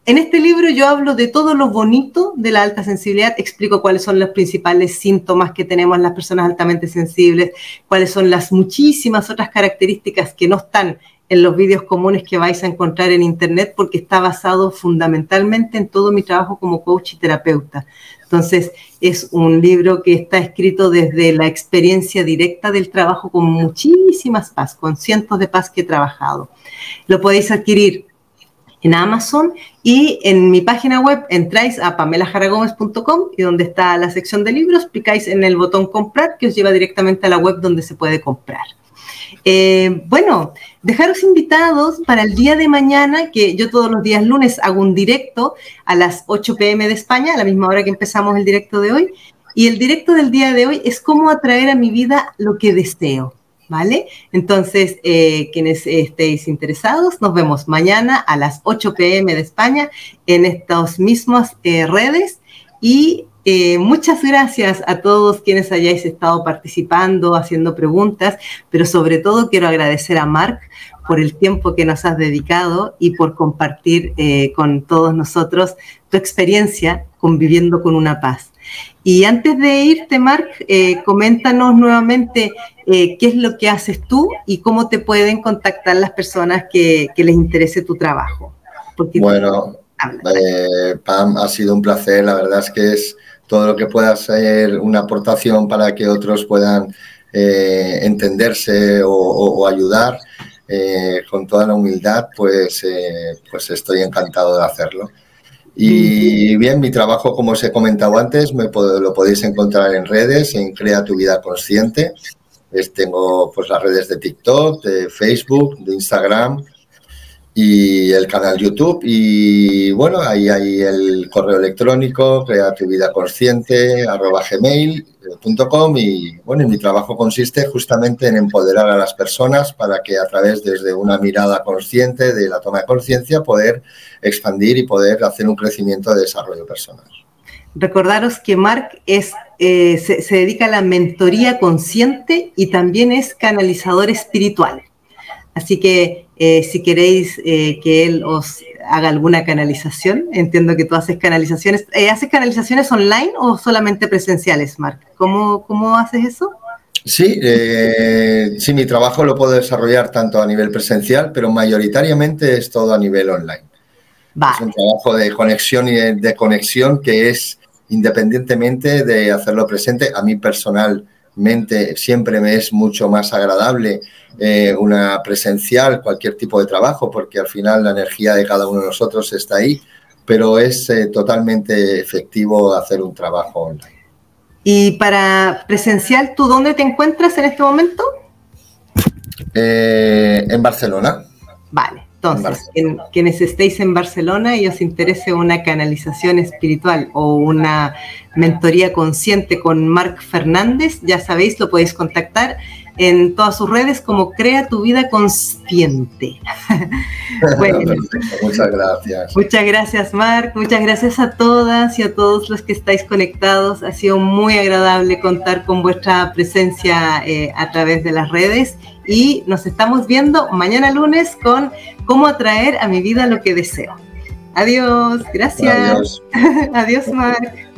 En este libro yo hablo de todo lo bonito de la alta sensibilidad, explico cuáles son los principales síntomas que tenemos las personas altamente sensibles, cuáles son las muchísimas otras características que no están en los vídeos comunes que vais a encontrar en Internet porque está basado fundamentalmente en todo mi trabajo como coach y terapeuta. Entonces, es un libro que está escrito desde la experiencia directa del trabajo con muchísimas paz, con cientos de paz que he trabajado. Lo podéis adquirir en Amazon y en mi página web entráis a pamelajaragomez.com y donde está la sección de libros, picáis en el botón comprar que os lleva directamente a la web donde se puede comprar. Eh, bueno, dejaros invitados para el día de mañana, que yo todos los días lunes hago un directo a las 8 pm de España, a la misma hora que empezamos el directo de hoy. Y el directo del día de hoy es cómo atraer a mi vida lo que deseo. ¿Vale? Entonces, eh, quienes estéis interesados, nos vemos mañana a las 8 pm de España en estas mismas eh, redes y eh, muchas gracias a todos quienes hayáis estado participando, haciendo preguntas, pero sobre todo quiero agradecer a Marc por el tiempo que nos has dedicado y por compartir con todos nosotros tu experiencia conviviendo con una paz. Y antes de irte, Marc, eh, coméntanos nuevamente eh, qué es lo que haces tú y cómo te pueden contactar las personas que, les interese tu trabajo. bueno, eh, Pam, ha sido un placer. La verdad es que es todo lo que pueda ser una aportación para que otros puedan entenderse o, ayudar. con toda la humildad, pues, pues estoy encantado de hacerlo. Y bien, mi trabajo, como os he comentado antes, me lo podéis encontrar en redes, en Crea tu vida consciente. tengo pues las redes de TikTok, de Facebook, de Instagram y el canal YouTube. Y bueno, ahí hay el correo electrónico, crea tu vida consciente, arroba gmail y bueno, mi trabajo consiste justamente en empoderar a las personas para que a través desde una mirada consciente de la toma de conciencia poder expandir y poder hacer un crecimiento de desarrollo personal. Recordaros que Mark es, eh, se, dedica a la mentoría consciente y también es canalizador espiritual. Así que eh, si queréis eh, que él os haga alguna canalización. Entiendo que tú haces canalizaciones. Eh, ¿Haces canalizaciones online o solamente presenciales, Marc? ¿Cómo, ¿Cómo haces eso? Sí, eh, sí, mi trabajo lo puedo desarrollar tanto a nivel presencial, pero mayoritariamente es todo a nivel online. Es un trabajo de conexión y de conexión que es independientemente de hacerlo presente. A mí personal mente siempre me es mucho más agradable eh, una presencial, cualquier tipo de trabajo, porque al final la energía de cada uno de nosotros está ahí, pero es eh, totalmente efectivo hacer un trabajo online. Y para presencial, ¿tú dónde te encuentras en este momento? Eh, en Barcelona. Vale. Entonces, quienes estéis en Barcelona y os interese una canalización espiritual o una mentoría consciente con Marc Fernández, ya sabéis, lo podéis contactar en todas sus redes como Crea tu vida consciente. [laughs] bueno, muchas gracias. Muchas gracias, Marc. Muchas gracias a todas y a todos los que estáis conectados. Ha sido muy agradable contar con vuestra presencia eh, a través de las redes y nos estamos viendo mañana lunes con cómo atraer a mi vida lo que deseo. Adiós, gracias. Adiós, [laughs] Adiós Marc.